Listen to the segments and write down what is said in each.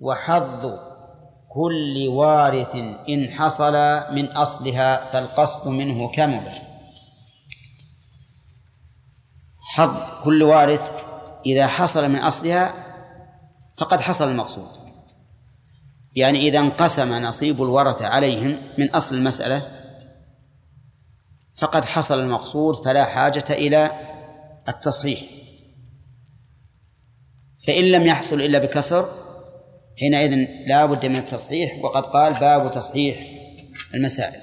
وحظ كل وارث إن حصل من أصلها فالقصد منه كمل حظ كل وارث إذا حصل من أصلها فقد حصل المقصود. يعني إذا انقسم نصيب الورثة عليهم من أصل المسألة فقد حصل المقصود فلا حاجة إلى التصحيح. فإن لم يحصل إلا بكسر حينئذ لا بد من التصحيح وقد قال باب تصحيح المسائل.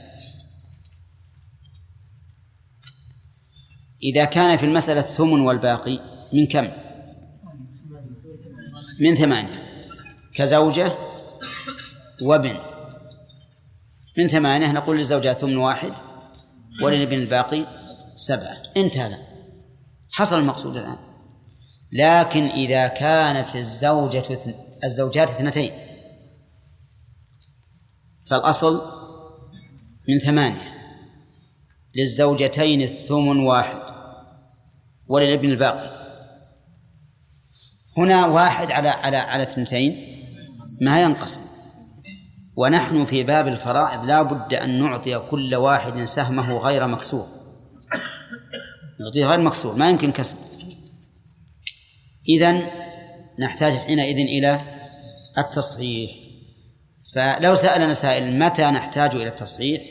إذا كان في المسألة الثمن والباقي من كم؟ من ثمانية. كزوجة وابن. من ثمانية نقول للزوجات ثمن واحد وللابن الباقي سبعة. انتهى. حصل المقصود الآن. لكن إذا كانت الزوجة الزوجات اثنتين. فالأصل من ثمانية. للزوجتين الثمن واحد وللابن الباقي. هنا واحد على على على اثنتين ما ينقسم. ونحن في باب الفرائض لا بد أن نعطي كل واحد سهمه غير مكسور. نعطيه غير مكسور ما يمكن كسر إذن نحتاج حينئذ إلى التصحيح. فلو سألنا سائل متى نحتاج إلى التصحيح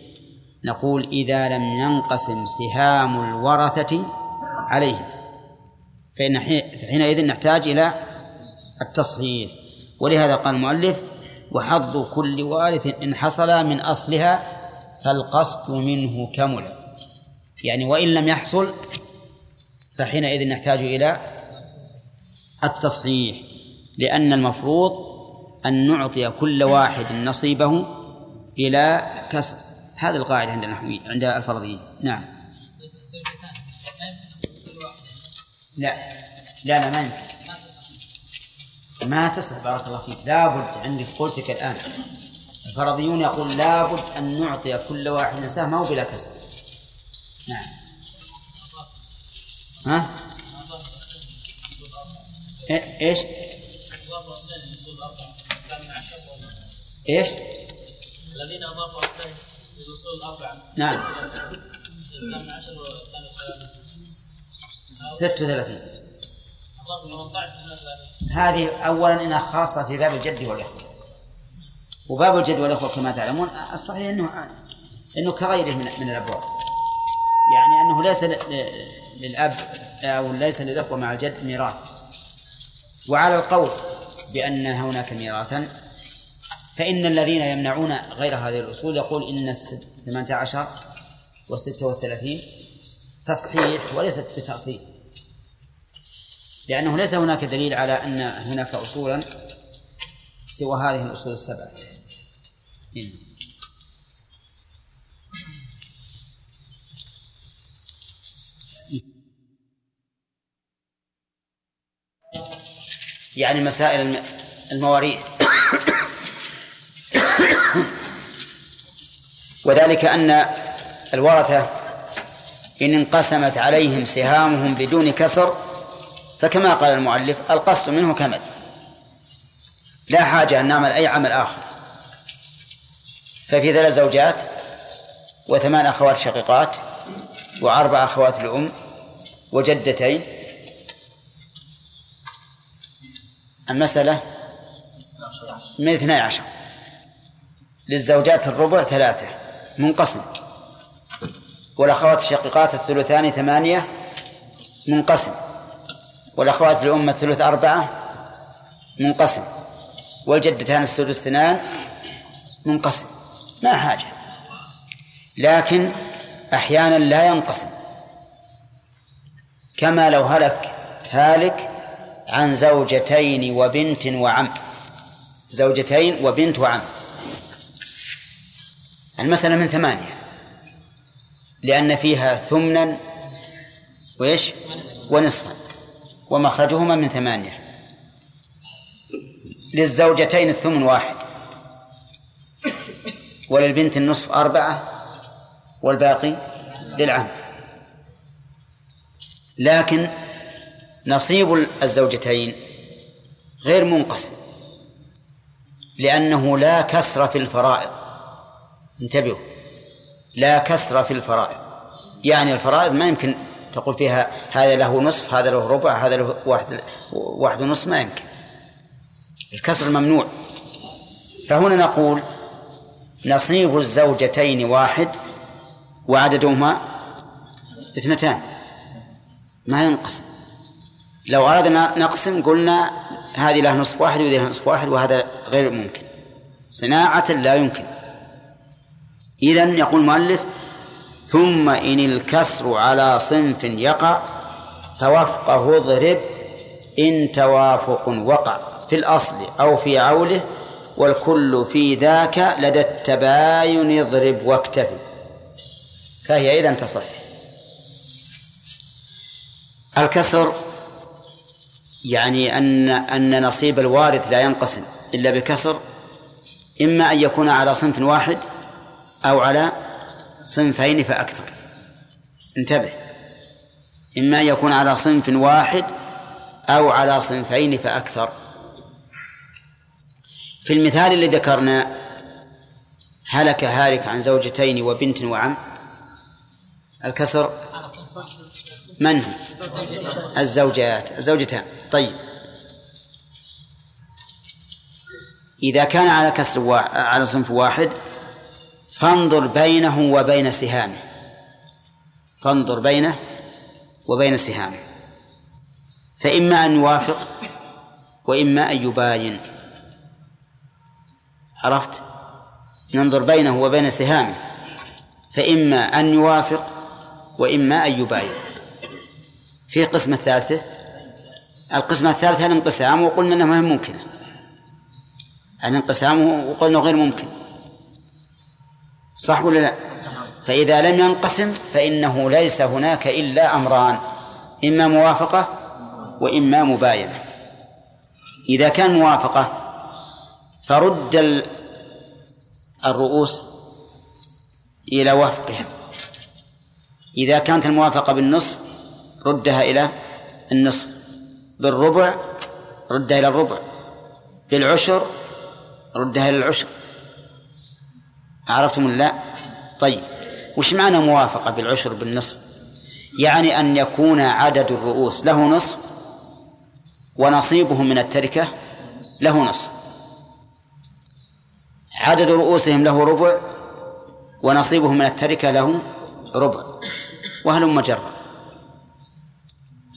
نقول إذا لم ينقسم سهام الورثة عليهم. فإن حينئذ نحتاج إلى التصحيح. ولهذا قال المؤلف وحظ كل وارث إن حصل من أصلها فالقصد منه كمل. يعني وإن لم يحصل فحينئذ نحتاج إلى التصحيح لأن المفروض أن نعطي كل واحد نصيبه إلى كسب. هذه القاعدة عند النحويين عند الفرضيين. نعم. لا. لا لا ما ينفع. ما تصح بارك الله فيك. لابد عندك قلتك الآن. الفرضيون يقول لابد أن نعطي كل واحد سهمه بلا كسب. نعم. ها؟ إيش؟ إيش؟ الذين أضافوا للاصول الأربعة. نعم. 36 هذه اولا إنها خاصة في باب الجد والإخوة. وباب الجد والإخوة كما تعلمون الصحيح انه إنه كغيره من من الأبواب. يعني أنه ليس للأب أو ليس للإخوة مع الجد ميراث. وعلى القول بأن هناك ميراثا فإن الذين يمنعون غير هذه الأصول يقول إن 18 و36 تصحيح وليست بتأصيل. لأنه ليس هناك دليل على أن هناك أصولا سوى هذه الأصول السبعة. يعني مسائل المواريث. وذلك أن الورثة إن انقسمت عليهم سهامهم بدون كسر فكما قال المؤلف القصد منه كمل لا حاجة أن نعمل أي عمل آخر. ففي ثلاث زوجات وثمان أخوات شقيقات وأربع أخوات لأم وجدتين. المسألة من اثني عشر. للزوجات الربع ثلاثة. منقسم. والأخوات الشقيقات الثلثان ثمانية منقسم. والأخوات لأم الثلث أربعة منقسم. والجدتان السدس اثنان منقسم. ما حاجة. لكن أحيانا لا ينقسم. كما لو هلك هالك عن زوجتين وبنت وعم. زوجتين وبنت وعم. المسألة من ثمانية. لأن فيها ثمنا وإيش؟ ونصفا. ومخرجهما من ثمانية. للزوجتين الثمن واحد. وللبنت النصف أربعة. والباقي للعم. لكن نصيب الزوجتين غير منقسم. لأنه لا كسر في الفرائض. انتبهوا. لا كسر في الفرائض. يعني الفرائض ما يمكن تقول فيها هذا له نصف هذا له ربع هذا له واحد واحد ونصف ما يمكن. الكسر ممنوع فهنا نقول نصيب الزوجتين واحد وعددهما اثنتان. ما ينقسم. لو أردنا نقسم قلنا هذه لها نصف واحد وهذه لها نصف واحد وهذا غير ممكن. صناعة لا يمكن. إذا يقول المؤلف ثم إن الكسر على صنف يقع فوفقه اضرب إن توافق وقع في الأصل أو في عوله والكل في ذاك لدى التباين اضرب واكتفي. فهي إذا تصح. الكسر يعني أن أن نصيب الوارث لا ينقسم إلا بكسر إما أن يكون على صنف واحد أو على صنفين فأكثر. انتبه. إما أن يكون على صنف واحد أو على صنفين فأكثر. في المثال اللي ذكرنا هلك هالك عن زوجتين وبنت وعم. الكسر من الزوجات الزوجتان. طيب. إذا كان على كسر على صنف واحد فانظر بينه وبين سهامه. فانظر بينه وبين سهامه. فإما أن يوافق وإما أن يباين. عرفت؟ ننظر بينه وبين سهامه. فإما أن يوافق وإما أن يباين. في قسمة ثالثة القسمة الثالثة الانقسام وقلنا أنها ممكنة الانقسام وقلنا غير ممكن. صح ولا لا؟ فإذا لم ينقسم فإنه ليس هناك إلا أمران إما موافقة وإما مباينة. إذا كان موافقة فرد الرؤوس إلى وفقها إذا كانت الموافقة بالنصف ردها إلى النصف. بالربع ردها إلى الربع. بالعشر ردها إلى العشر. عرفتم لا؟ طيب. وش معنى موافقة بالعشر بالنصف؟ يعني أن يكون عدد الرؤوس له نصف ونصيبه من التركة له نصف. عدد رؤوسهم له ربع ونصيبه من التركة له ربع. وهلم جرا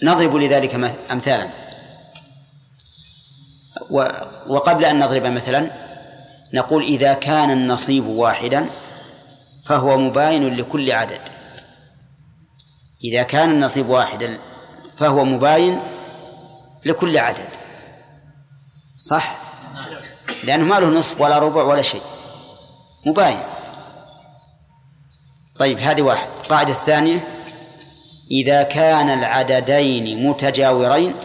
نضرب لذلك أمثالا. وقبل أن نضرب مثلا نقول إذا كان النصيب واحدا فهو مباين لكل عدد. إذا كان النصيب واحدا فهو مباين لكل عدد. صح؟ لأنه ما له نصف ولا ربع ولا شيء. مباين. طيب هذه واحد. القاعدة الثانية. إذا كان العددين متجاورين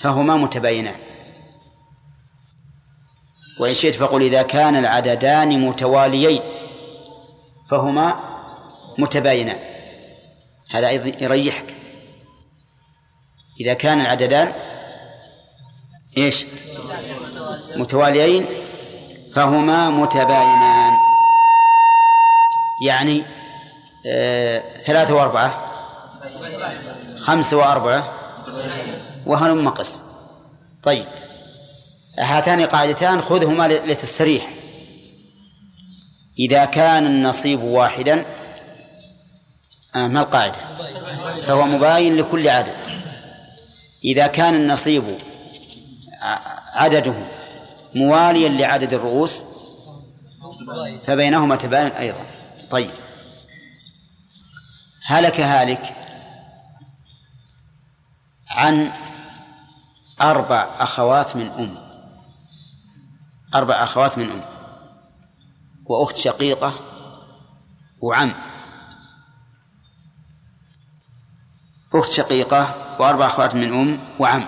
فهما متباينان. وإن شئت فقل إذا كان العددان متواليين فهما متباينان. هذا أيضا يريحك. إذا كان العددان إيش؟ متواليين فهما متباينان. يعني آه ثلاثة وأربعة خمسة وأربعة وهلم قس طيب. هاتان قاعدتان خذهما لتستريح إذا كان النصيب واحدا آه ما القاعدة؟ فهو مباين لكل عدد. إذا كان النصيب عدده مواليا لعدد الرؤوس فبينهما تباين أيضا. طيب. هلك هالك عن أربع أخوات من أم. أربع أخوات من أم. وأخت شقيقة وعم. أخت شقيقة وأربع أخوات من أم وعم.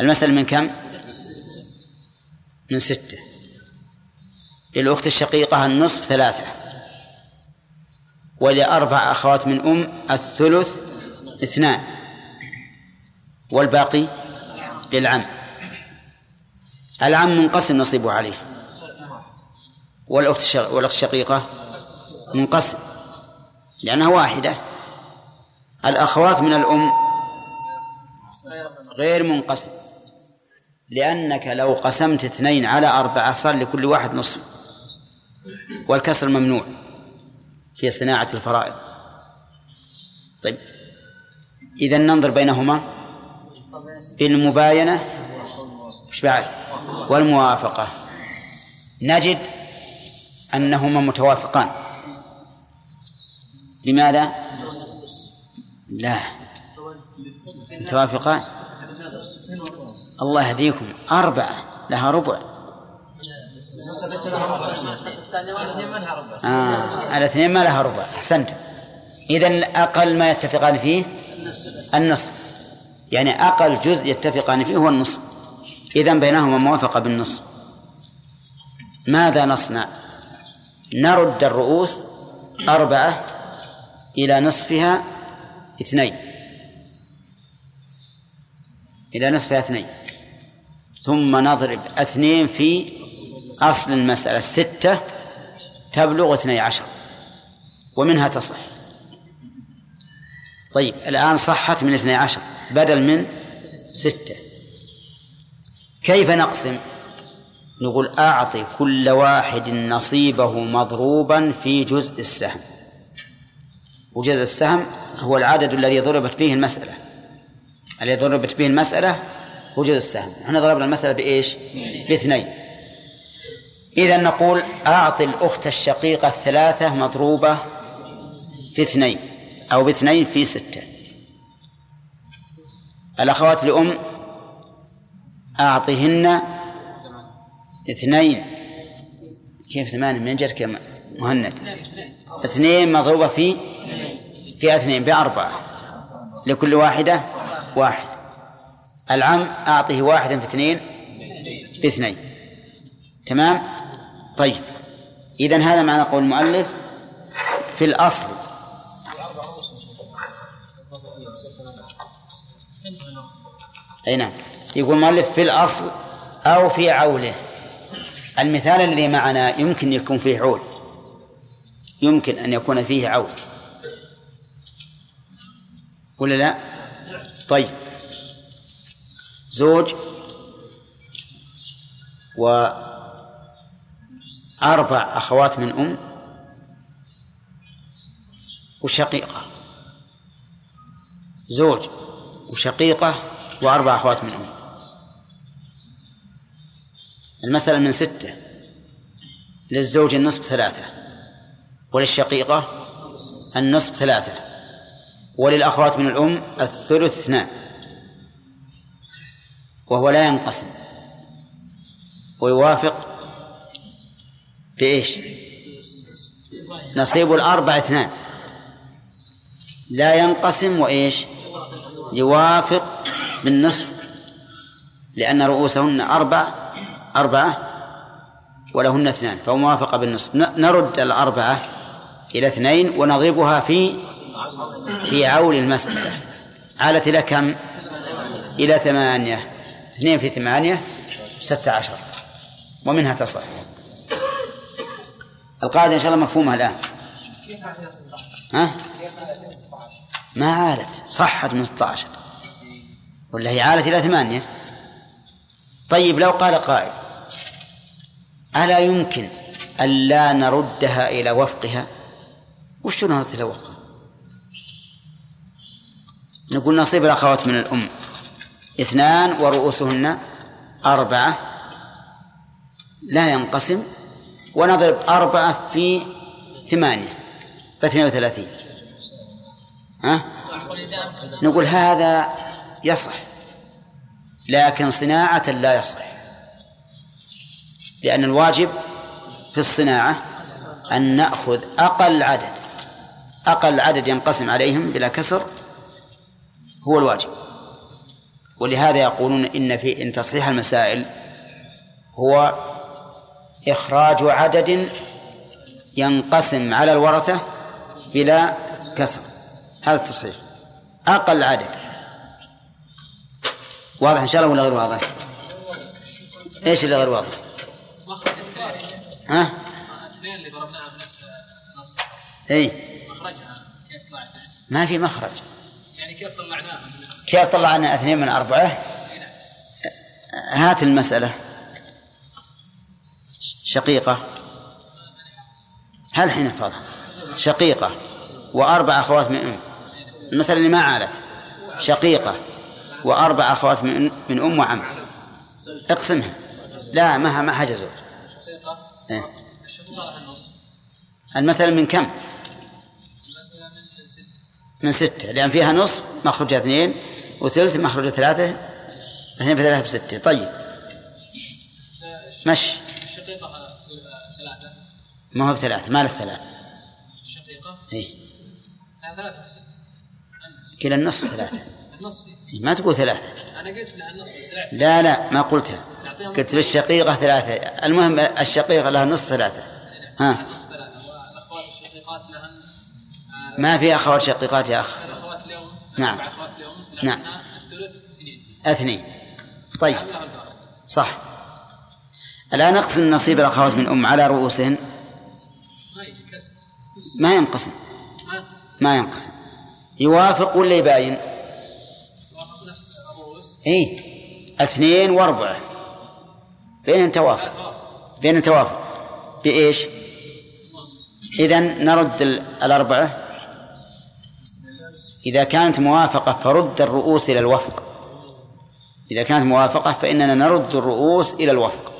المسألة من كم؟ من ستة. للأخت الشقيقة النصف ثلاثة. ولأربع أخوات من أم الثلث اثنان. والباقي للعم. العم منقسم نصيبه عليه. والأخت والأخت الشقيقة منقسم لأنها واحدة. الأخوات من الأم غير منقسم لأنك لو قسمت اثنين على أربعة صار لكل واحد نصف. والكسر ممنوع في صناعة الفرائض. طيب إذا ننظر بينهما بالمباينة مش بعد؟ والموافقة. نجد أنهما متوافقان. لماذا؟ لا. متوافقان؟ الله يهديكم. أربعة. لها ربع. آه الاثنين ما لها ربع. أحسنت. إذا أقل ما يتفقان فيه النصف. يعني أقل جزء يتفقان فيه هو النصف. إذا بينهما موافقة بالنصف ماذا نصنع؟ نرد الرؤوس أربعة إلى نصفها اثنين. إلى نصفها اثنين. ثم نضرب اثنين في أصل المسألة. ستة تبلغ اثني عشر. ومنها تصح. طيب الآن صحت من اثني عشر بدل من ستة. كيف نقسم؟ نقول أعطي كل واحد نصيبه مضروبا في جزء السهم. وجزء السهم هو العدد الذي ضربت فيه المسألة. الذي ضربت به المسألة هو جزء السهم. إحنا ضربنا المسألة بإيش؟ باثنين. إذا نقول أعطي الأخت الشقيقة الثلاثة مضروبة في اثنين أو باثنين في ستة. الأخوات لأم أعطيهن اثنين. كيف ثمانية من يا مهند. اثنين مضروبة في في اثنين بأربعة. لكل واحدة واحد. العم أعطيه واحدا في اثنين باثنين. تمام؟ طيب. إذا هذا معنى قول المؤلف في الأصل. أي نعم. يقول المؤلف في الأصل أو في عوله. المثال الذي معنا يمكن يكون فيه عول. يمكن أن يكون فيه عول. ولا لا؟ طيب. زوج وأربع أخوات من أم وشقيقة. زوج وشقيقة وأربع أخوات من أم. المسألة من ستة للزوج النصف ثلاثة وللشقيقة النصف ثلاثة وللأخوات من الأم الثلث اثنان وهو لا ينقسم ويوافق بإيش؟ نصيب الأربع اثنان لا ينقسم وإيش؟ يوافق بالنصف لأن رؤوسهن أربع أربعة ولهن اثنان فهو موافقة بالنصف. نرد الأربعة إلى اثنين ونضربها في في عول المسألة. عالت إلى كم؟ إلى ثمانية. اثنين في ثمانية ستة عشر. ومنها تصح. القاعدة إن شاء الله مفهومة الآن. ها؟ ما عالت. صحت من 16 ولا هي عالت إلى ثمانية؟ طيب لو قال قائل ألا يمكن ألا نردها إلى وفقها؟ وش نرد إلى وفقها نقول نصيب الأخوات من الأم. اثنان ورؤوسهن أربعة. لا ينقسم. ونضرب أربعة في ثمانية فاثنين وثلاثين. ها؟ نقول هذا يصح. لكن صناعة لا يصح. لأن الواجب في الصناعة أن نأخذ أقل عدد أقل عدد ينقسم عليهم بلا كسر هو الواجب. ولهذا يقولون إن في إن تصحيح المسائل هو إخراج عدد ينقسم على الورثة بلا كسر. هذا التصحيح. أقل عدد. واضح إن شاء الله ولا غير واضح؟ إيش اللي غير واضح؟ ها؟ الاثنين اللي ضربناها في نفس النص إي. مخرجها كيف طلعت؟ ما في مخرج. يعني كيف طلعناها كيف طلعنا اثنين من أربعة؟ هات المسألة. شقيقة. هل الحين احفظها شقيقة. وأربع أخوات من أم المسألة اللي ما عالت. شقيقة. وأربع أخوات من من أم وعم. اقسمها لا ما ما حاجة زوج. شقيقة إيه. المسألة من كم؟ من ست من ستة. لأن فيها نصف مخرجها اثنين وثلث مخرجها ثلاثة اثنين في ثلاثة بستة. طيب. مشي. الشقيقة ثلاثة ما هو بثلاثة؟ ما له ثلاثة؟ الشقيقة إيه. ثلاثة كلا النصف ثلاثة. النص فيه إيه، ما تقول ثلاثة. أنا قلت لها النص بالزعف لا لا ما قلتها. قلت للشقيقة ثلاثة. المهم الشقيقة لها نصف ثلاثة. ها؟ آه، ما في أخوات شقيقات يا أخ. الأخوات اليوم نعم. أخوات اليوم نعم. الثلث اثنين. اثنين. طيب. صح. الآن نقسم نصيب الأخوات من أم على رؤوسهن. ما ينقسم. ما ينقسم. يوافق ولا يباين؟ اي اثنين واربعة. بين توافق بين توافق بإيش؟ إذا نرد ال- الأربعة. إذا كانت موافقة فرد الرؤوس إلى الوفق. إذا كانت موافقة فإننا نرد الرؤوس إلى الوفق.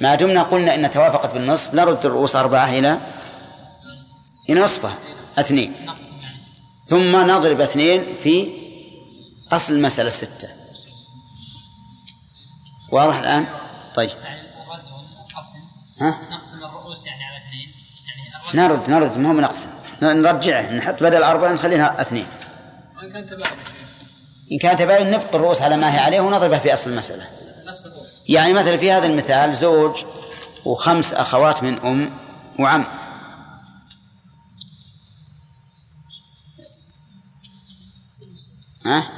ما دمنا قلنا إن توافقت بالنصف نرد الرؤوس أربعة إلى إلى نصفها. اثنين. ثم نضرب اثنين في أصل المسألة ستة واضح الآن؟ طيب ها؟ نقسم الرؤوس يعني على اثنين يعني نرد نرد مو نقسم نرجعه نحط بدل أربعة نخليها اثنين وإن كان تباين إن كان تباين نبقي الرؤوس على ما هي عليه ونضربها في أصل المسألة يعني مثلا في هذا المثال زوج وخمس أخوات من أم وعم ها؟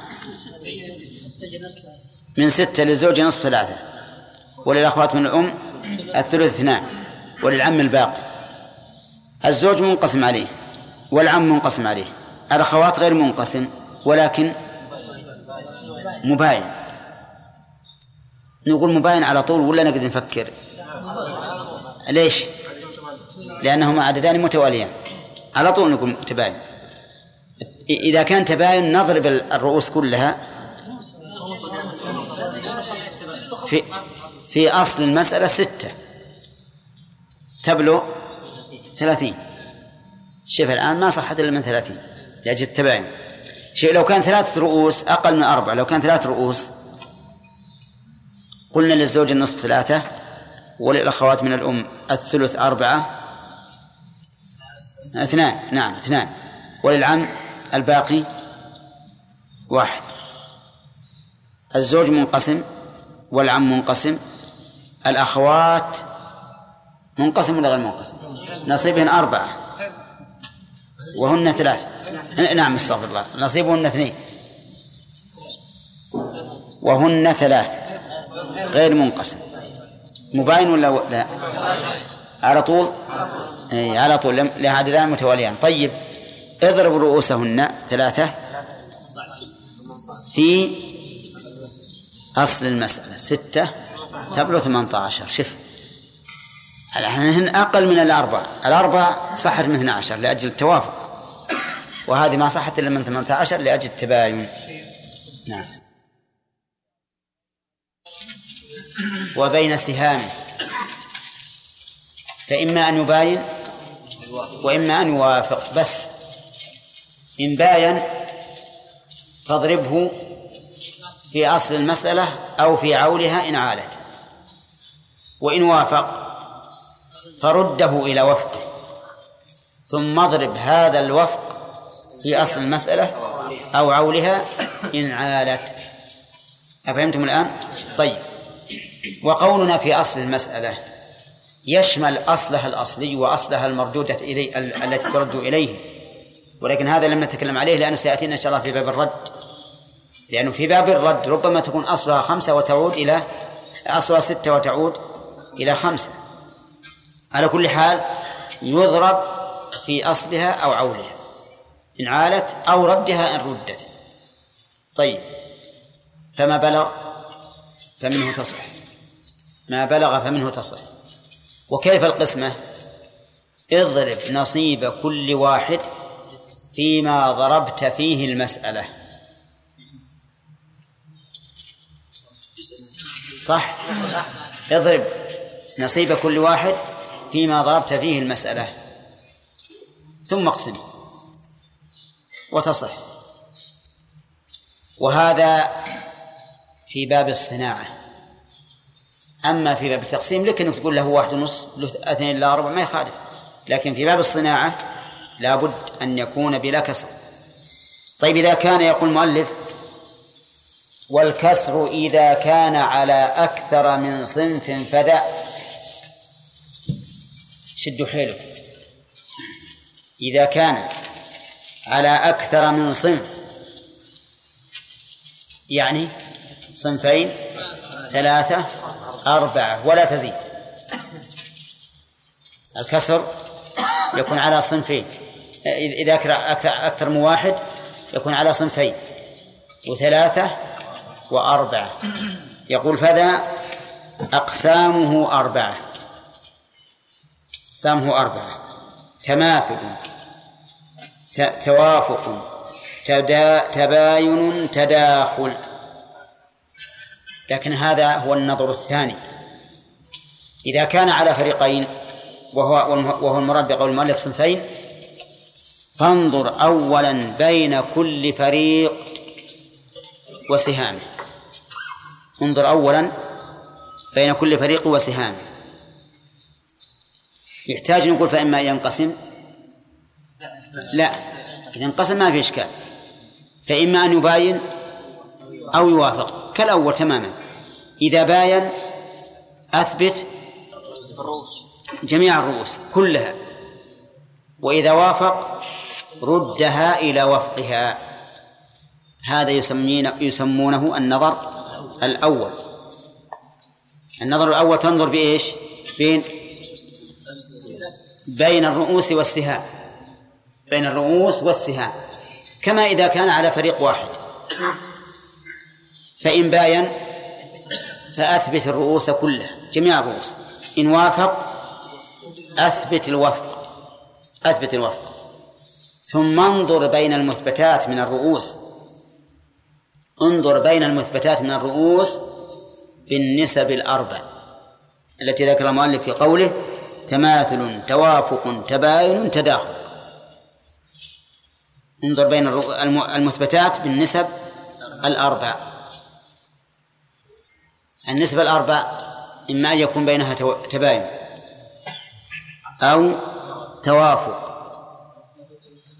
من ستة للزوج نصف ثلاثة. وللأخوات من الأم الثلث اثنان. وللعم الباقي. الزوج منقسم عليه والعم منقسم عليه. الأخوات غير منقسم ولكن مباين. نقول مباين على طول ولا نقدر نفكر؟ ليش؟ لأنهما عددان متواليان. على طول نقول تباين إذا كان تباين نضرب الرؤوس كلها في في أصل المسألة ستة. تبلغ ثلاثين. شوف الآن ما صحت إلا من ثلاثين. لأجل التباين شيء لو كان ثلاثة رؤوس أقل من أربعة. لو كان ثلاث رؤوس قلنا للزوج النصف ثلاثة وللأخوات من الأم الثلث أربعة. اثنان. نعم اثنان. وللعم الباقي واحد. الزوج منقسم والعم منقسم؟ الأخوات منقسم ولا غير منقسم؟ نصيبهن أربعة. وهن ثلاث نعم استغفر الله. نصيبهن اثنين. وهن ثلاث غير منقسم. مباين ولا لا. على طول؟ اي على طول. لم- لعددان متواليان. طيب اضرب رؤوسهن ثلاثة في أصل المسألة ستة تبلغ 18 شف هن أقل من الأربع. الأربع صحت من 12 لأجل التوافق. وهذه ما صحت إلا من 18 لأجل التباين. نعم. وبين سهامه. فإما أن يباين وإما أن يوافق. بس. إن باين فاضربه في أصل المسألة أو في عولها إن عالت وإن وافق فرده إلى وفقه. ثم اضرب هذا الوفق في أصل المسألة أو عولها إن عالت أفهمتم الآن؟ طيب. وقولنا في أصل المسألة يشمل أصلها الأصلي وأصلها المردودة إليه ال- التي ترد إليه. ولكن هذا لم نتكلم عليه لأنه سيأتينا إن شاء الله في باب الرد. لأنه في باب الرد ربما تكون أصلها خمسة وتعود إلى أصلها ستة وتعود إلى خمسة. على كل حال يضرب في أصلها أو عولها. إن عالت أو ردها إن ردت. طيب. فما بلغ فمنه تصح. ما بلغ فمنه تصح. وكيف القسمة؟ اضرب نصيب كل واحد فيما ضربت فيه المسألة. صح؟ اضرب نصيب كل واحد فيما ضربت فيه المسألة. ثم اقسم. وتصح. وهذا في باب الصناعة. أما في باب التقسيم لك أنك تقول له واحد ونص له اثنين إلا أربع ما يخالف. لكن في باب الصناعة لابد أن يكون بلا كسر. طيب إذا كان يقول المؤلف والكسر إذا كان على أكثر من صنف فذا. شدوا حيلكم. إذا كان على أكثر من صنف يعني صنفين ثلاثة أربعة ولا تزيد. الكسر يكون على صنفين. إذا أكثر أكثر من واحد يكون على صنفين. وثلاثة وأربعة. يقول فذا أقسامه أربعة. أقسامه أربعة. تماثل توافق تباين تداخل. لكن هذا هو النظر الثاني. إذا كان على فريقين وهو وهو المراد بقول المؤلف صنفين فانظر أولا بين كل فريق وسهامه انظر أولا بين كل فريق وسهامه يحتاج نقول فإما ينقسم؟ لا إذا انقسم ما في إشكال. فإما أن يباين أو يوافق. كالأول تماما. إذا باين أثبت جميع الرؤوس كلها. وإذا وافق ردها إلى وفقها. هذا يسمين يسمونه النظر الأول. النظر الأول تنظر بإيش؟ بين بين الرؤوس والسهام. بين الرؤوس والسهام. كما إذا كان على فريق واحد. فإن باين فأثبت الرؤوس كلها جميع الرؤوس. إن وافق أثبت الوفق. أثبت الوفق. ثم انظر بين المثبتات من الرؤوس. انظر بين المثبتات من الرؤوس بالنسب الأربع التي ذكر المؤلف في قوله تماثل توافق تباين تداخل. انظر بين المثبتات بالنسب الأربع. النسبة الأربع إما أن يكون بينها تباين أو توافق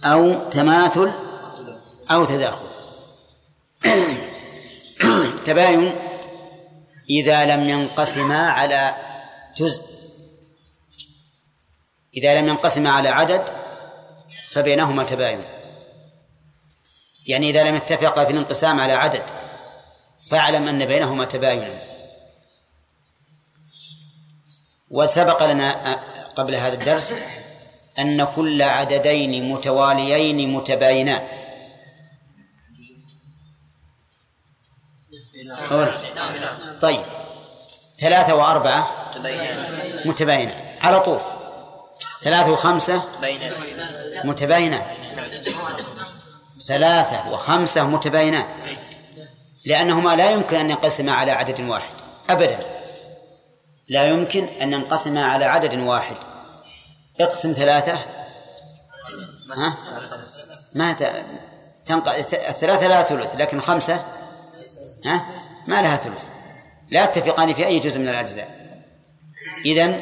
أو تماثل أو تداخل. تباين إذا لم ينقسما على جزء. إذا لم ينقسما على عدد فبينهما تباين. يعني إذا لم يتفقا في الانقسام على عدد فاعلم أن بينهما تباينا وسبق لنا قبل هذا الدرس أن كل عددين متواليين متباينان طيب. ثلاثة وأربعة. متباينة. على طول. ثلاثة وخمسة. متباينة. ثلاثة وخمسة متباينات لأنهما لا يمكن أن ينقسما على عدد واحد. أبدا. لا يمكن أن ينقسما على عدد واحد. اقسم ثلاثة. ها؟ ما تنق... الثلاثة لها ثلث لكن خمسة. ها؟ ما لها ثلث. لا يتفقان في أي جزء من الأجزاء. إذن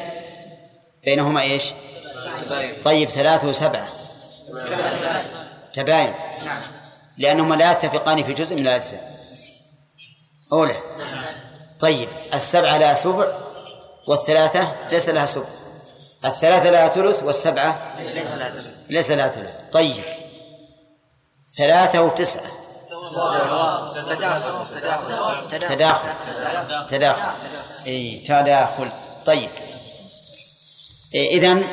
بينهما إيش؟ طيب ثلاثة وسبعة. تباين. لأنهما لا يتفقان في جزء من الأجزاء. أولى. طيب السبعة لها سبع والثلاثة ليس لها سبع. الثلاثة لها ثلث والسبعة ليس لها ثلث. طيب ثلاثة وتسعة. تداخل. تداخل اي تداخل طيب إذن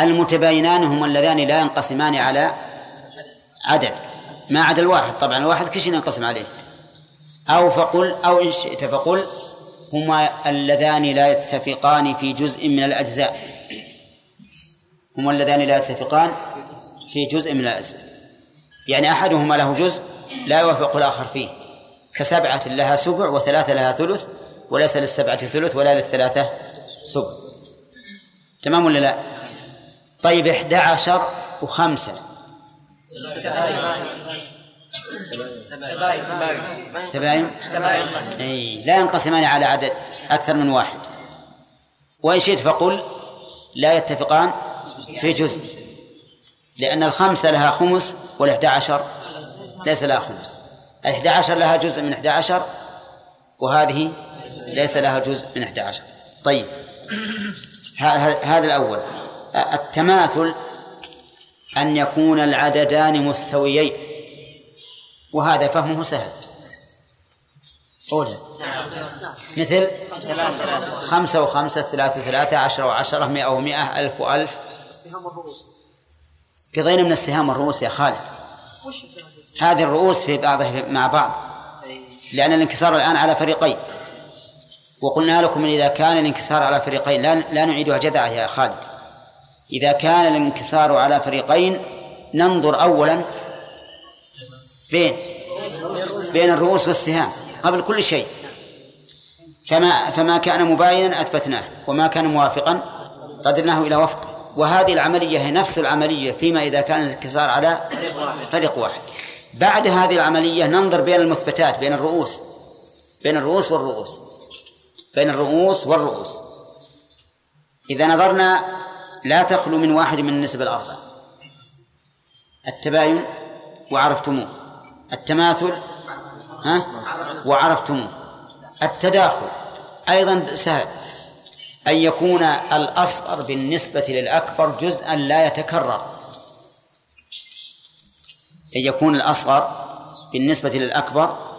المتباينان هم اللذان لا ينقسمان على عدد. ما عدا الواحد. طبعا الواحد كل شيء ينقسم عليه. أو فقل أو إن شئت فقل هما اللذان لا يتفقان في جزء من الأجزاء. هما اللذان لا يتفقان في جزء من الأجزاء. يعني أحدهما له جزء لا يوافق الآخر فيه كسبعة لها سبع وثلاثة لها ثلث وليس للسبعة ثلث ولا للثلاثة سبع. تمام ولا لا؟ طيب إحدى عشر وخمسة. تباين؟ أي لا ينقسمان على عدد أكثر من واحد. وإن شئت فقل لا يتفقان في جزء. لأن الخمسة لها خمس والإحدى عشر ليس لها خمس. الإحدى عشر لها جزء من إحدى عشر وهذه ليس لها جزء من إحدى عشر. طيب. هذا الأول. التماثل أن يكون العددان مستويين. وهذا فهمه سهل. أولى مثل خمسة وخمسة ثلاثة ثلاثة عشرة وعشرة مئة ومئة ألف وألف. قضينا من السهام الرؤوس يا خالد. هذه الرؤوس في بعضها مع بعض. لأن الانكسار الآن على فريقين. وقلنا لكم إذا كان الانكسار على فريقين لا, لا نعيدها جدعة يا خالد. إذا كان الانكسار على فريقين ننظر أولا بين بين الرؤوس والسهام قبل كل شيء. فما فما كان مباينا أثبتناه وما كان موافقا قدرناه إلى وفقه. وهذه العملية هي نفس العملية فيما إذا كان الانكسار على فريق واحد. بعد هذه العملية ننظر بين المثبتات بين الرؤوس. بين الرؤوس والرؤوس. بين الرؤوس والرؤوس. إذا نظرنا لا تخلو من واحد من النسب الأربع التباين وعرفتموه. التماثل ها؟ وعرفتموه. التداخل أيضا سهل. أن يكون الأصغر بالنسبة للأكبر جزءا لا يتكرر. أن يكون الأصغر بالنسبة للأكبر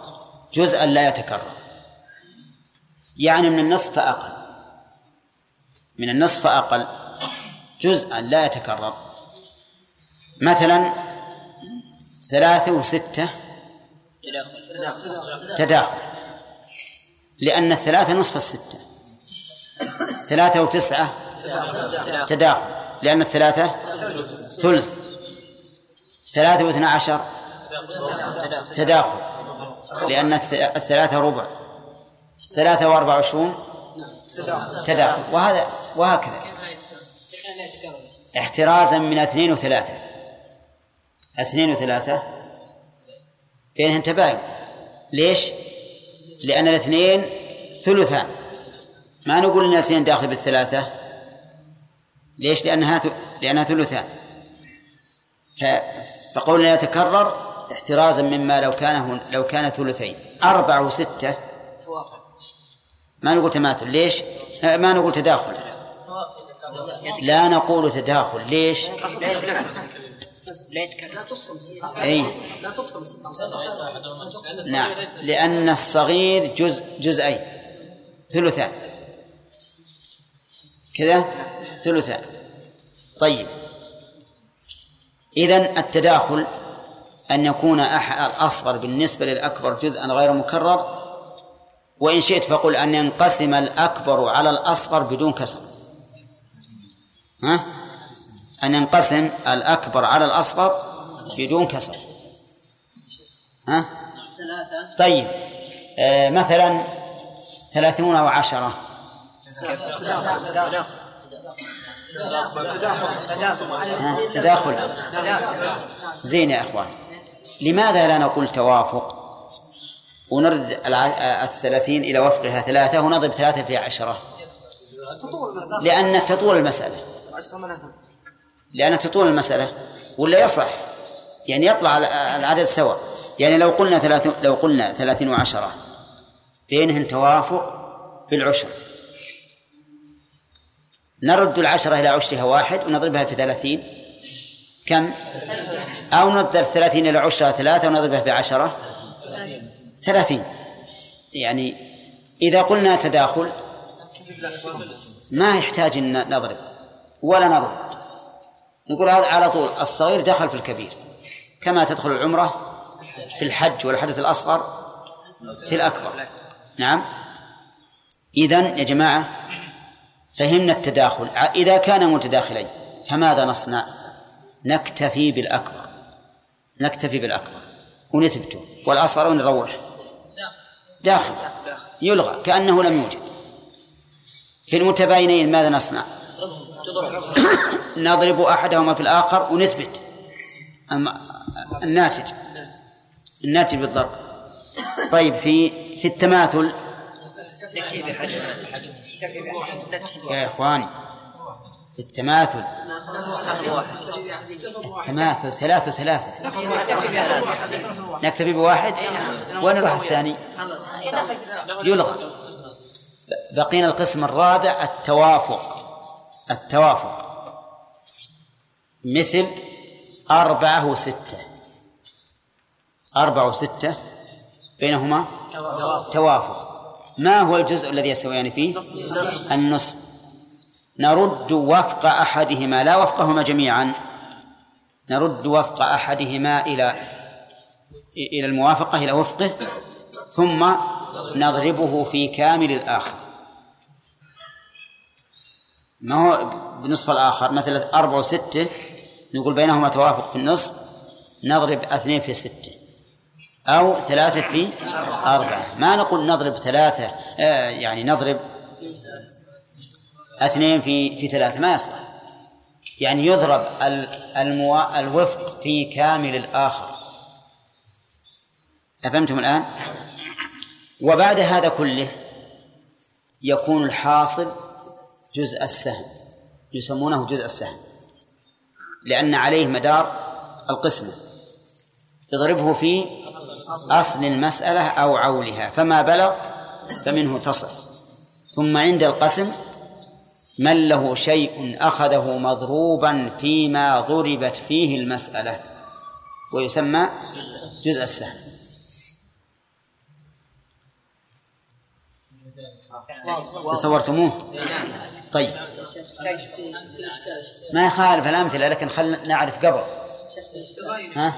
جزءا لا يتكرر. يعني من النصف فأقل. من النصف فأقل جزءا لا يتكرر. مثلا ثلاثة وستة تداخل. لأن الثلاثة نصف الستة. ثلاثة وتسعة تداخل. لأن الثلاثة ثلث. ثلاثة واثنى عشر تداخل. لأن الثلاثة ربع. ثلاثة وأربعة وعشرون تداخل. وهذا وهكذا. احترازا من اثنين وثلاثة. اثنين وثلاثة. بينهن تباين ليش؟ لأن الاثنين ثلثان. ما نقول ان الاثنين داخل بالثلاثة؟ ليش؟ لأنها لأنها ثلثان. فقولنا يتكرر احترازا مما لو كان لو كان ثلثين. أربعة وستة. ما نقول تماثل. ليش؟ ما نقول تداخل. لا نقول تداخل. ليش؟ أي نعم. لأن الصغير جزء جزئين. ثلثان. كذا؟ ثلثان طيب. إذن التداخل أن يكون الأصغر بالنسبة للأكبر جزءا غير مكرر وإن شئت فقل أن ينقسم الأكبر على الأصغر بدون كسر. ها؟ أن ينقسم الأكبر على الأصغر بدون كسر. ها؟ طيب. آه مثلا ثلاثون أو عشرة تداخل. زين يا إخوان. لماذا لا نقول توافق ونرد الثلاثين إلى وفقها ثلاثة ونضرب ثلاثة في عشرة؟ لأن تطول المسألة. لأن تطول المسألة. ولا يصح. يعني يطلع العدد سواء يعني لو قلنا ثلاثين لو قلنا ثلاثين وعشرة بينهن توافق بالعشر. نرد العشرة إلى عشرها واحد ونضربها في ثلاثين. كم؟ أو نضرب ثلاثين إلى عشرة ثلاثة ونضربها بعشرة ثلاثين. يعني إذا قلنا تداخل ما يحتاج أن نضرب ولا نضرب نقول هذا على طول الصغير دخل في الكبير. كما تدخل العمرة في الحج والحدث الأصغر في الأكبر. نعم. إذن يا جماعة فهمنا التداخل. إذا كان متداخلين فماذا نصنع؟ نكتفي بالأكبر. نكتفي بالأكبر. ونثبته والأصغر ونروح داخل. يلغى. كأنه لم يوجد. في المتباينين ماذا نصنع؟ نضرب أحدهما في الآخر ونثبت. الناتج. الناتج بالضرب. طيب في في التماثل. يا إخواني في التماثل. التماثل ثلاثة ثلاثة نكتفي بواحد؟ ونروح الثاني يلغى. بقينا القسم الرابع التوافق. التوافق. مثل أربعة وستة. أربعة وستة بينهما؟ توافق. ما هو الجزء الذي يستويان فيه؟ النصف. نرد وفق أحدهما لا وفقهما جميعا. نرد وفق أحدهما إلى إلى الموافقة إلى وفقه ثم نضربه في كامل الآخر. ما هو بنصف الآخر؟ مثلا أربعة وستة نقول بينهما توافق في النصف نضرب اثنين في ستة. أو ثلاثة في أربعة. ما نقول نضرب ثلاثة آه يعني نضرب اثنين في في ثلاثة ما يصلح. يعني يضرب الموا... الوفق في كامل الآخر. أفهمتم الآن؟ وبعد هذا كله يكون الحاصل جزء السهم. يسمونه جزء السهم. لأن عليه مدار القسمة. اضربه في أصل المسألة أو عولها فما بلغ فمنه تصل. ثم عند القسم من له شيء أخذه مضروبا فيما ضربت فيه المسألة. ويسمى جزء السهم. تصورتموه؟ طيب. ما يخالف الأمثلة لكن خلنا نعرف قبل. ها؟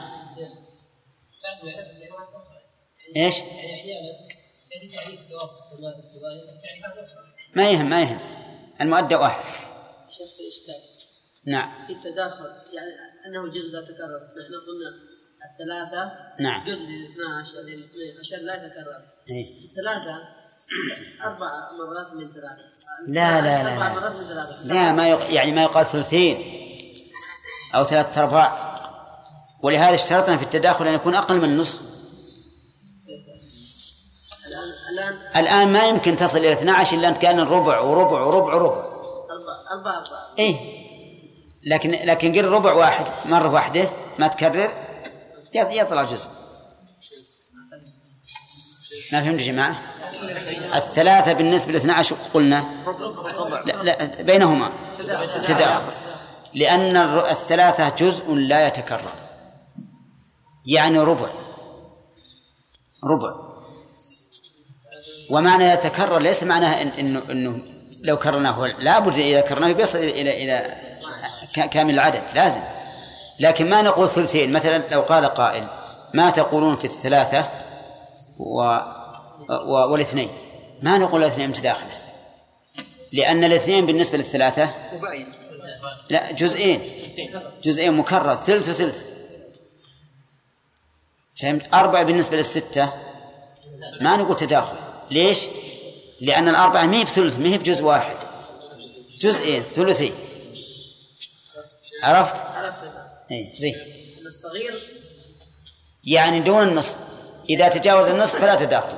إيش؟ ما يهم ما يهم. المؤدى واحد. شيخ في إشكال. نعم. في التداخل يعني أنه جزء لا يتكرر. نحن قلنا الثلاثة نعم. جزء للاثنى عشر للاثنين عشر لا يتكرر. إيه؟ ثلاثة أربع مرات من ثلاثة. لا لا لا أربع مرات من ثلاثة. لا ما يق... يعني ما يقال ثلثين أو ثلاثة أرباع. ولهذا اشترطنا في التداخل أن يكون أقل من النصف. الآن ما يمكن تصل إلى 12 إلا أن كان ربع وربع وربع وربع. أربع أربع أربع إيه. لكن لكن قل ربع واحد مرة واحدة ما تكرر. يط- يطلع جزء. ما فهمت يا جماعة؟ الثلاثة بالنسبة ل 12 قلنا. لا, لا بينهما. تداخل. لأن الثلاثة جزء لا يتكرر. يعني ربع. ربع. ومعنى يتكرر ليس معناه إن إنه إنه لو كررناه لابد إذا كررناه بيصل إلى ك- كامل العدد لازم. لكن ما نقول ثلثين؟ مثلا لو قال قائل ما تقولون في الثلاثة و... و... والاثنين؟ ما نقول الاثنين متداخلة لأن الاثنين بالنسبة للثلاثة لا جزئين. جزئين مكرر ثلث وثلث. فهمت؟ أربعة بالنسبة للستة. ما نقول تداخل. ليش؟ لأن الأربعة ما هي بثلث ما هي بجزء واحد. جزئين ثلثين عرفت؟ عرفت؟ اي زين. الصغير يعني دون النصف. إذا تجاوز النصف فلا تداخل.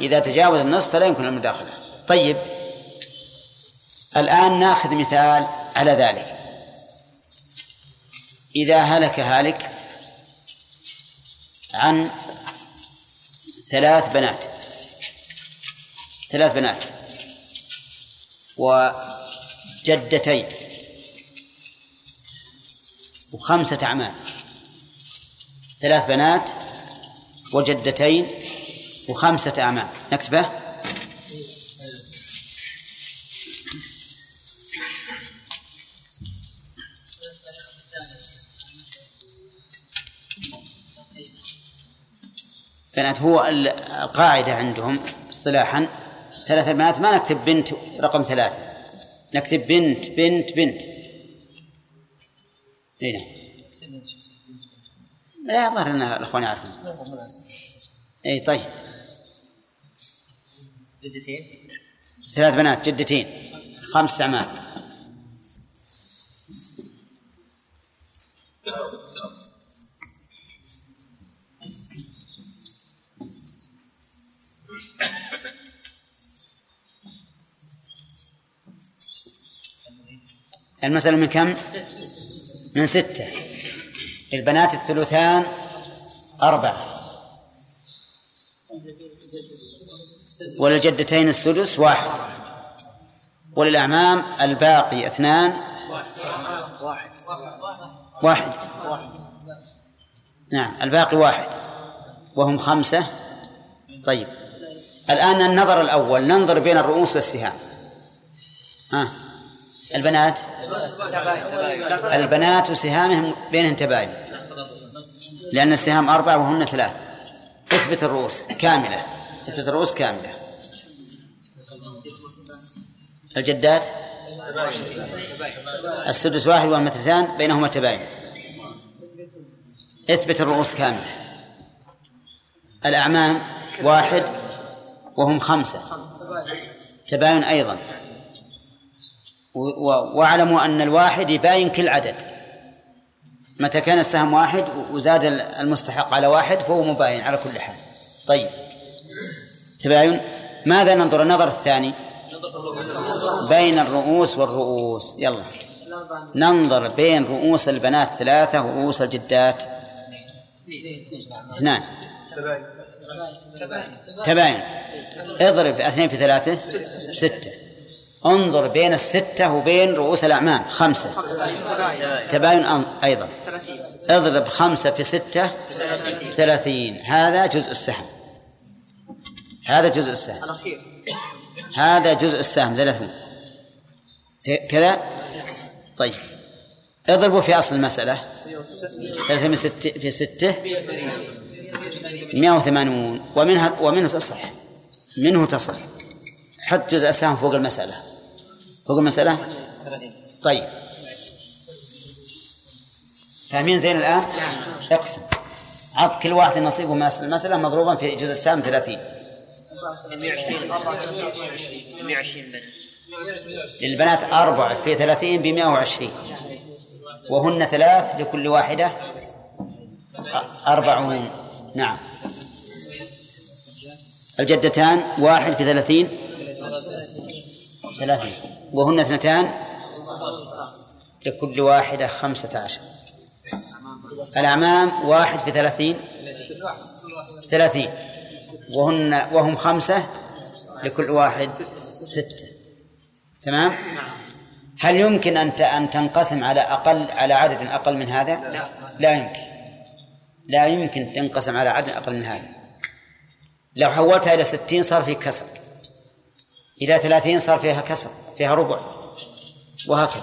إذا تجاوز النصف فلا يمكن المداخلة. طيب. الآن ناخذ مثال على ذلك. إذا هلك هالك عن ثلاث بنات. ثلاث بنات وجدتين وخمسة أعمام. ثلاث بنات وجدتين وخمسة أعمام. نكتبه. بنات هو القاعدة عندهم اصطلاحا ثلاث بنات ما نكتب بنت رقم ثلاثة. نكتب بنت بنت بنت. اي نعم. لا يظهر إن الإخوان يعرفون. اي طيب. جدتين. ثلاث بنات جدتين. خمس أعمام. المسألة من كم؟ من ستة. البنات الثلثان أربعة. وللجدتين السدس واحد. وللأعمام الباقي اثنان واحد. واحد. نعم الباقي واحد. وهم خمسة. طيب. الآن النظر الأول. ننظر بين الرؤوس والسهام. ها؟ البنات؟ البنات وسهامهم بينهم تباين. لأن السهام أربعة وهن ثلاث إثبت الرؤوس كاملة. إثبت الرؤوس كاملة. الجدات؟ السدس واحد والمثلتان بينهما تباين. إثبت الرؤوس كاملة. الأعمام واحد وهم خمسة. تباين أيضا. واعلموا أن الواحد يباين كل عدد. متى كان السهم واحد وزاد المستحق على واحد فهو مباين على كل حال. طيب. تباين؟ ماذا ننظر؟ النظر الثاني. بين الرؤوس والرؤوس. يلا. ننظر بين رؤوس البنات ثلاثة ورؤوس الجدات. اثنان. تباين. اضرب اثنين في ثلاثة. ستة. انظر بين الستة وبين رؤوس الأعمام خمسة. تباين أيضا. اضرب خمسة في ستة ثلاثين. هذا جزء السهم. هذا جزء السهم. هذا جزء السهم ثلاثون كذا؟ طيب. اضربوا في أصل المسألة. ثلاثة من ستة في ستة. مئة وثمانون. ومنها ومنه تصح. منه تصح. حط جزء السهم فوق المسألة. فوق المسألة طيب. فاهمين زين الآن؟ اقسم. عط كل واحد نصيبه من المسألة مضروبا في جزء ثلاثين. 120 للبنات أربعة في ثلاثين بمئة وعشرين. وهن ثلاث لكل واحدة أربعون. نعم. الجدتان واحد في ثلاثين. ثلاثين. وهن اثنتان؟ لكل واحدة خمسة عشر. الأعمام واحد في ثلاثين؟ ثلاثين. وهن وهم خمسة؟ لكل واحد ستة. تمام؟ هل يمكن أن أن تنقسم على أقل على عدد أقل من هذا؟ لا لا يمكن. لا يمكن تنقسم على عدد أقل من هذا. لو حولتها إلى ستين صار في كسر. إلى ثلاثين صار فيها كسر. فيها ربع وهكذا.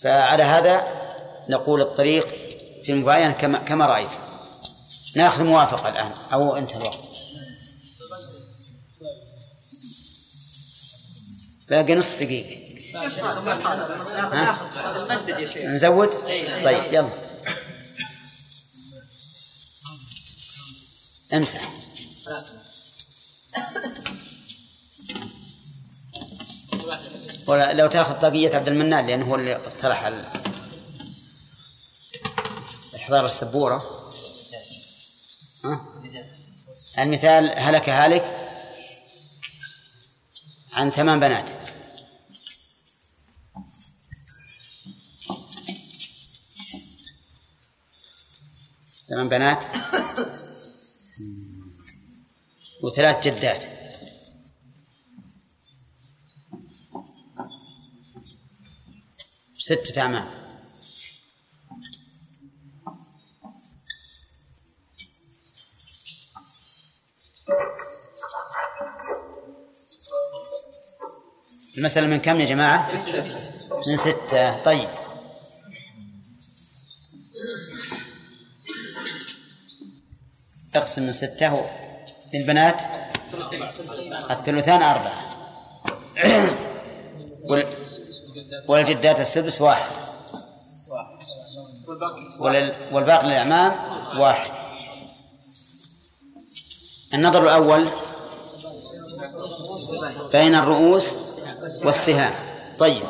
فعلى هذا نقول الطريق في المباينة كما كما رأيت. ناخذ موافقة الآن أو انتهى الوقت. باقي نصف دقيقة؟ نزود؟ طيب يلا. امسح. ولا لو تاخذ طاقية عبد المنان لأنه هو اللي اقترح إحضار السبورة. ها؟ المثال هلك هالك عن ثمان بنات. ثمان بنات. وثلاث جدات. ستة أعمال. المسألة من كم يا جماعة؟ من ستة. طيب. أقسم من ستة. للبنات الثلثان أربعة. والجدات السدس واحد. والباقي للأعمام واحد. النظر الأول بين الرؤوس والسهام. طيب.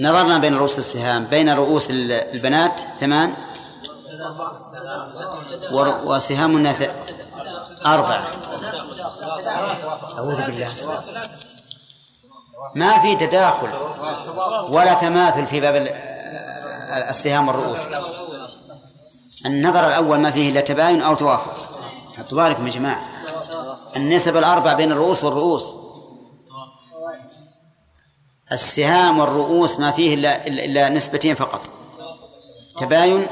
نظرنا بين رؤوس السهام بين رؤوس ال- البنات ثمان وسهامنا أربعة. أعوذ بالله. ما في تداخل ولا تماثل في باب ال- السهام والرؤوس. النظر الأول ما فيه إلا تباين أو توافق. حطوا بالكم يا جماعة. النسب الأربع بين الرؤوس والرؤوس. السهام والرؤوس ما فيه إلا, إلا نسبتين فقط. تباين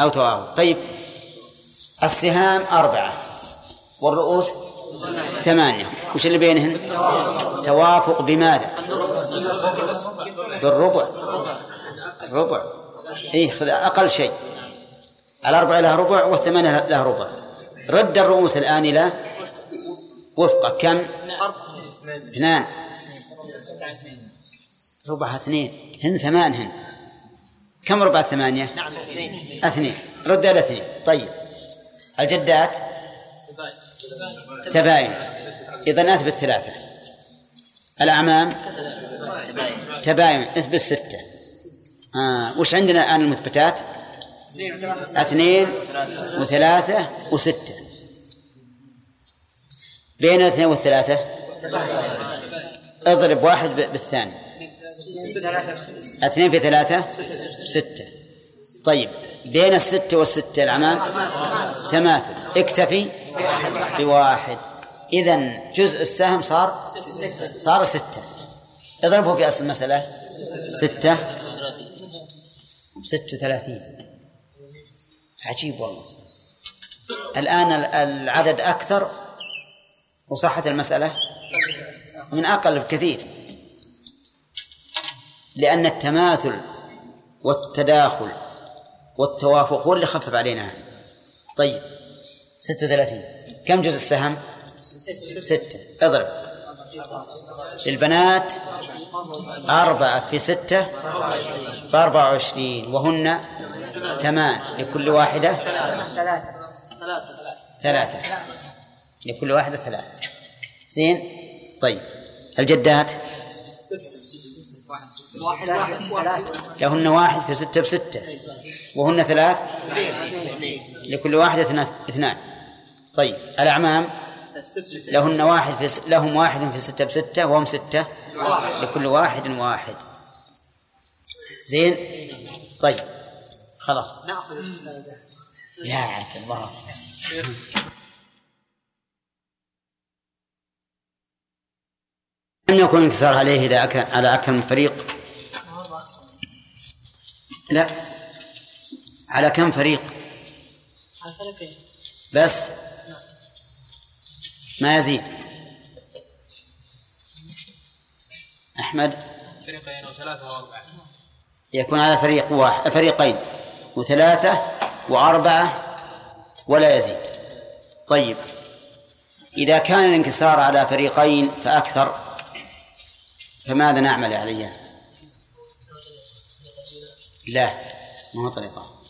أو توافق. طيب. السهام أربعة والرؤوس ثمانية. وش اللي بينهن؟ توافق بماذا؟ بالربع. ربع. إيه خذ أقل شيء. الأربعة لها ربع والثمانية لها ربع. رد الرؤوس الآن إلى وفق كم؟ اثنان. ربعها اثنين. هن ثمان هن. كم ربع الثمانية اثنين. رد إلى اثنين. طيب. الجدات؟ تباين. إذا أثبت ثلاثة الأعمام. تباين. اثبت ستة آه. وش عندنا الآن المثبتات؟ اثنين وثلاثة وستة. بين الاثنين والثلاثة. اضرب واحد بالثاني. اثنين في ثلاثة ستة. طيب. بين الستة والستة الأعمام؟ تماثل. اكتفي بواحد. إذا جزء السهم صار صار ستة. اضربه في أصل المسألة. ستة. ست وثلاثين. عجيب والله. الآن ال- العدد أكثر وصحت المسألة من أقل بكثير. لأن التماثل والتداخل والتوافق هو اللي خفف علينا. طيب. ستة وثلاثين. كم جزء السهم؟ ستة. اضرب. للبنات أربعة في ستة بأربعة وعشرين. وهن ثمان لكل واحدة ثلاثة. لكل واحدة ثلاثة. زين؟ طيب. الجدات؟ لهن واحد في ستة بستة. وهن ثلاث؟ لكل واحدة اثنا- اثنان. طيب الأعمام؟ لهن واحد في س... لهم واحد في ستة بستة وهم ستة؟ لكل واحد واحد. زين؟ طيب خلاص. يا عبد الله لم يكن انتصار عليه إذا أكل على أكثر من فريق. لا. على كم فريق؟ على فريقين بس. ما يزيد. أحمد؟ فريقين وثلاثة وأربعة يكون على فريق واحد فريقين. وثلاثة وأربعة ولا يزيد. طيب. إذا كان الانكسار على فريقين فأكثر. فماذا نعمل يا عليان؟ لا ما هو طريقة.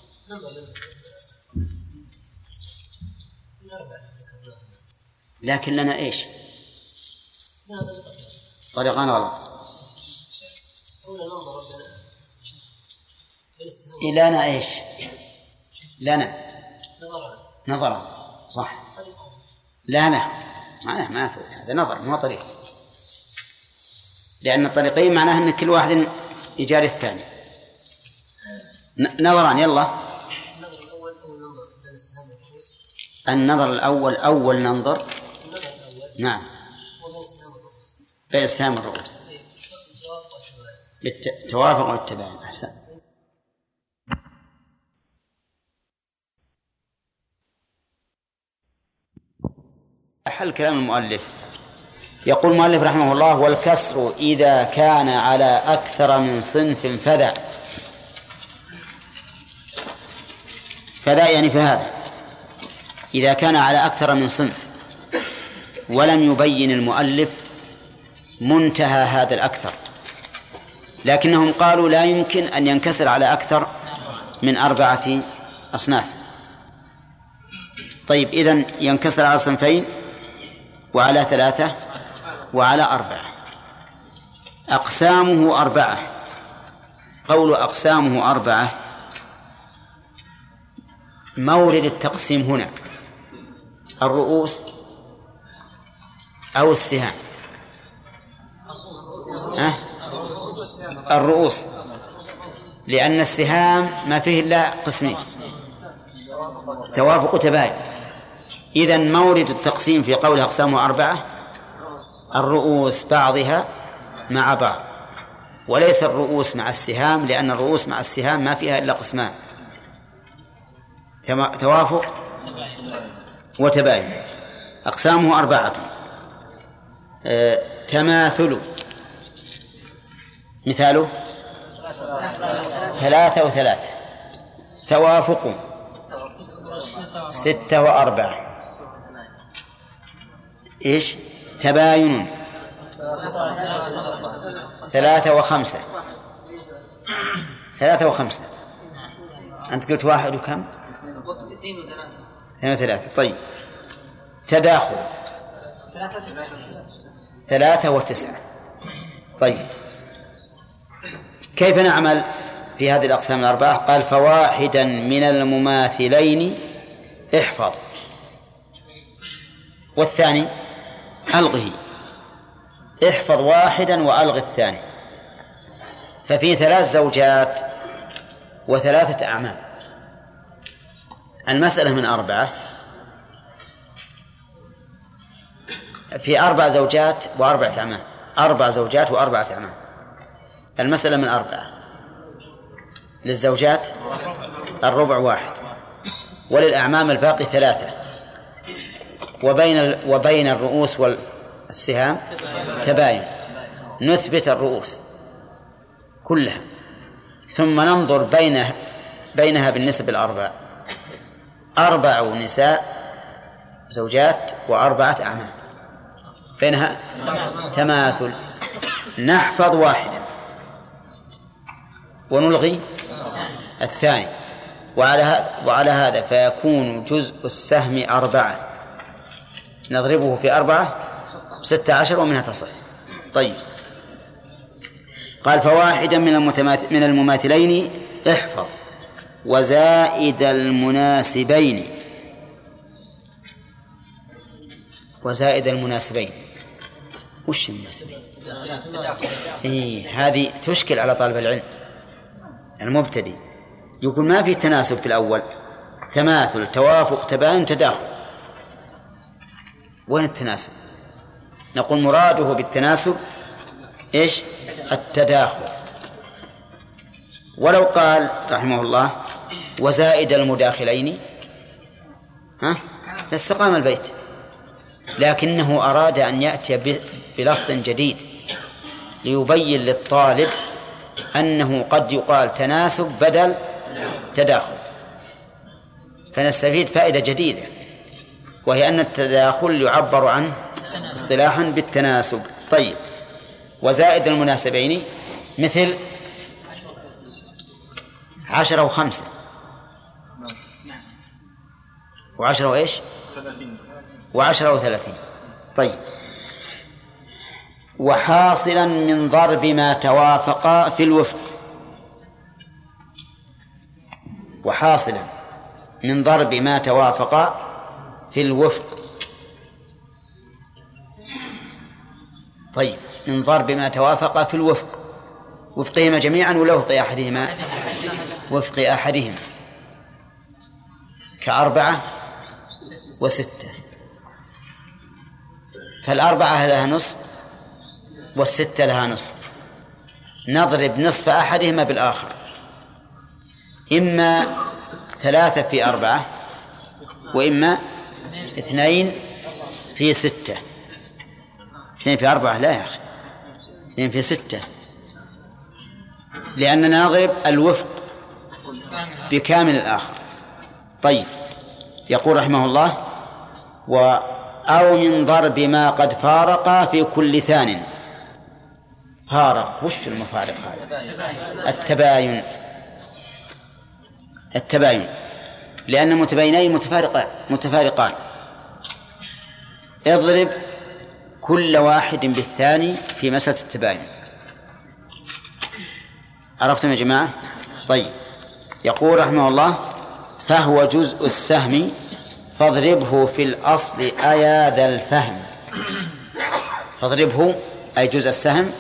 لكن لنا إيش؟ طريقان غلط. لنا إيش؟ لنا. نظرا. صح. لنا. ما ما هذا نظر مو طريق لأن الطريقين معناه أن كل واحد يجاري الثاني. نظران يلا. النظر الأول أول ننظر. النظر الأول أول ننظر نعم بين السهام والرؤوس بالتوافق والتباين أحسن. حل كلام المؤلف. يقول المؤلف رحمه الله والكسر إذا كان على أكثر من صنف فذا. فذا يعني فهذا إذا كان على أكثر من صنف. ولم يبين المؤلف منتهى هذا الأكثر. لكنهم قالوا لا يمكن أن ينكسر على أكثر من أربعة أصناف. طيب إذن ينكسر على صنفين وعلى ثلاثة وعلى أربعة. أقسامه أربعة. قول أقسامه أربعة. مورد التقسيم هنا. الرؤوس أو السهام. أه؟ الرؤوس. لأن السهام ما فيه إلا قسمين. توافق وتباين إذا مورد التقسيم في قول أقسامه أربعة. الرؤوس بعضها مع بعض. وليس الرؤوس مع السهام لأن الرؤوس مع السهام ما فيها إلا قسمان. توافق؟ وتباين. أقسامه أربعة. آه، تماثل. مثاله؟ ثلاثة وثلاثة. توافق. ستة وأربعة. إيش؟ تباين. ثلاثة وخمسة. ثلاثة وخمسة. أنت قلت واحد وكم؟ اثنين وثلاثة. طيب. تداخل. ثلاثة وتسعة. طيب. كيف نعمل في هذه الأقسام الأربعة؟ قال فواحدا من المماثلين احفظ. والثاني؟ ألغه. احفظ واحدا وألغ الثاني. ففي ثلاث زوجات وثلاثة أعمام. المسألة من أربعة. في أربع زوجات وأربعة أعمام. أربع زوجات وأربعة أعمام. المسألة من أربعة. للزوجات الربع واحد. وللأعمام الباقي ثلاثة. وبين وبين الرؤوس والسهام تباين نثبت الرؤوس كلها. ثم ننظر بين بينها بالنسب الأربع. أربع نساء زوجات وأربعة أعمام. بينها تماثل. نحفظ واحدا. ونلغي الثاني. وعلى وعلى هذا فيكون جزء السهم أربعة. نضربه في أربعة ستة عشر ومنها تصح. طيب. قال فواحدا من المتماثل من المماثلين احفظ. وزائد المناسبين. وزائد المناسبين. وش المناسبين؟ إيه هذه تشكل على طالب العلم. المبتدئ. يقول ما في تناسب في الأول. تماثل توافق تباين تداخل. وين التناسب؟ نقول مراده بالتناسب إيش؟ التداخل. ولو قال رحمه الله وزائد المداخلين ها؟ لاستقام البيت. لكنه أراد أن يأتي بلفظ جديد ليبين للطالب أنه قد يقال تناسب بدل تداخل. فنستفيد فائدة جديدة. وهي أن التداخل يعبر عنه اصطلاحا بالتناسب. طيب وزائد المناسبين مثل عشرة وخمسة. وعشرة وإيش؟ وعشرة وثلاثين. طيب. وحاصلا من ضرب ما توافقا في الوفق. وحاصلا من ضرب ما توافقا في الوفق. طيب من ضرب ما توافقا في الوفق. وفقهما جميعا ولا وفق أحدهما؟ وفق أحدهما. كأربعة وستة. فالأربعة لها نصف والستة لها نصف. نضرب نصف أحدهما بالآخر. إما ثلاثة في أربعة وإما اثنين في ستة. اثنين في أربعة لا يا أخي. اثنين في ستة. لأننا نضرب الوفق بكامل الآخر. طيب. يقول رحمه الله و أو من ضرب ما قد فارق في كل ثان. فارق. وش المفارق هذا؟ التباين. التباين. لأن متباينين متفارقان متفارقان. اضرب كل واحد بالثاني في مسألة التباين. عرفتم يا جماعة؟ طيب. يقول رحمه الله فهو جزء السهم فاضربه في الأصل أيا ذا الفهم. فاضربه أي جزء السهم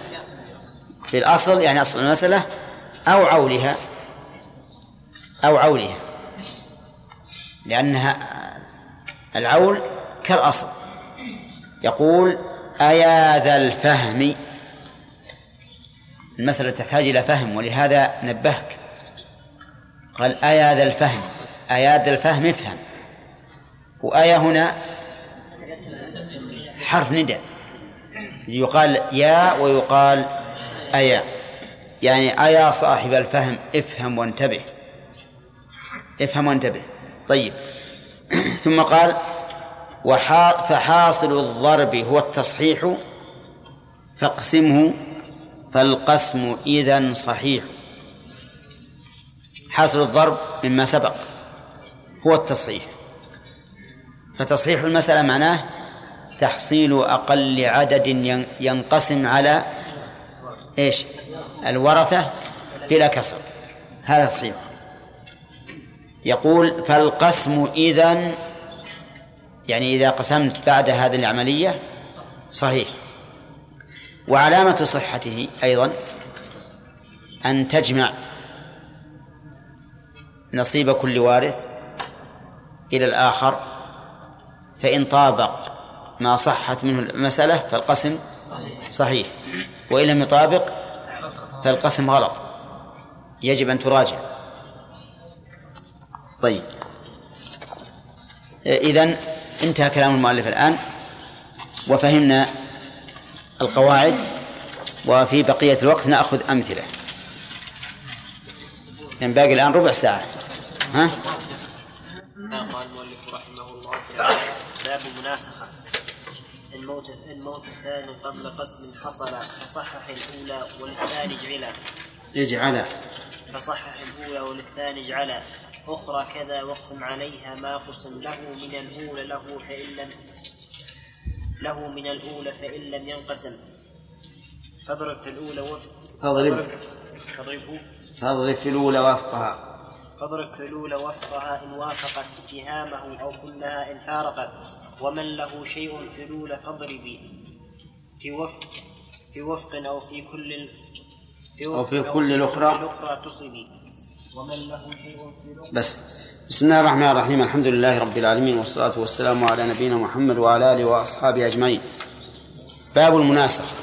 في الأصل يعني أصل المسألة أو عولها. أو عولها. لأنها العول كالأصل. يقول أيا ذا الفهم؟ المسألة تحتاج إلى فهم ولهذا نبهك. قال أيا ذا الفهم؟ أيا ذا الفهم افهم. وآية هنا؟ حرف نداء. يقال يا ويقال أيا. يعني أيا صاحب الفهم افهم وانتبه. افهم وانتبه. طيب. ثم قال فحاصل الضرب هو التصحيح فاقسمه فالقسم إذا صحيح. حاصل الضرب مما سبق هو التصحيح. فتصحيح المسألة معناه تحصيل أقل عدد ينقسم على إيش؟ الورثة بلا كسر. هذا صحيح. يقول فالقسم إذن يعني إذا قسمت بعد هذه العملية صحيح. وعلامة صحته أيضا أن تجمع نصيب كل وارث إلى الآخر فإن طابق ما صحت منه المسألة فالقسم صحيح. وإن لم يطابق فالقسم غلط. يجب أن تراجع. طيب. إذن انتهى كلام المؤلف الآن. وفهمنا القواعد وفي بقية الوقت نأخذ أمثلة. يعني باقي الآن ربع ساعة. ها؟ قال المؤلف رحمه الله باب المناسخة الموت الموت الثاني قبل قسم حصل فصحح الأولى وللثاني اجعلا اجعل فصحح الأولى وللثاني اجعلا أخرى كذا واقسم عليها ما قسم له من الأولى له فإن لم له من الأولى فإن لم ينقسم. فاضرب في الأولى وفق فاضرب. فاضربه فاضرب في الأولى وفقها. فاضرب في الأولى وفقها إن وافقت سهامه أو كلها إن فارقت. ومن له شيء في الأولى فاضربي. في وفق في وفق أو في كل في أو في وفق كل الأخرى. الأخرى تصبي. بس. بسم الله الرحمن الرحيم. الحمد لله رب العالمين والصلاة والسلام على نبينا محمد وعلى آله وأصحابه أجمعين. باب المناسخة.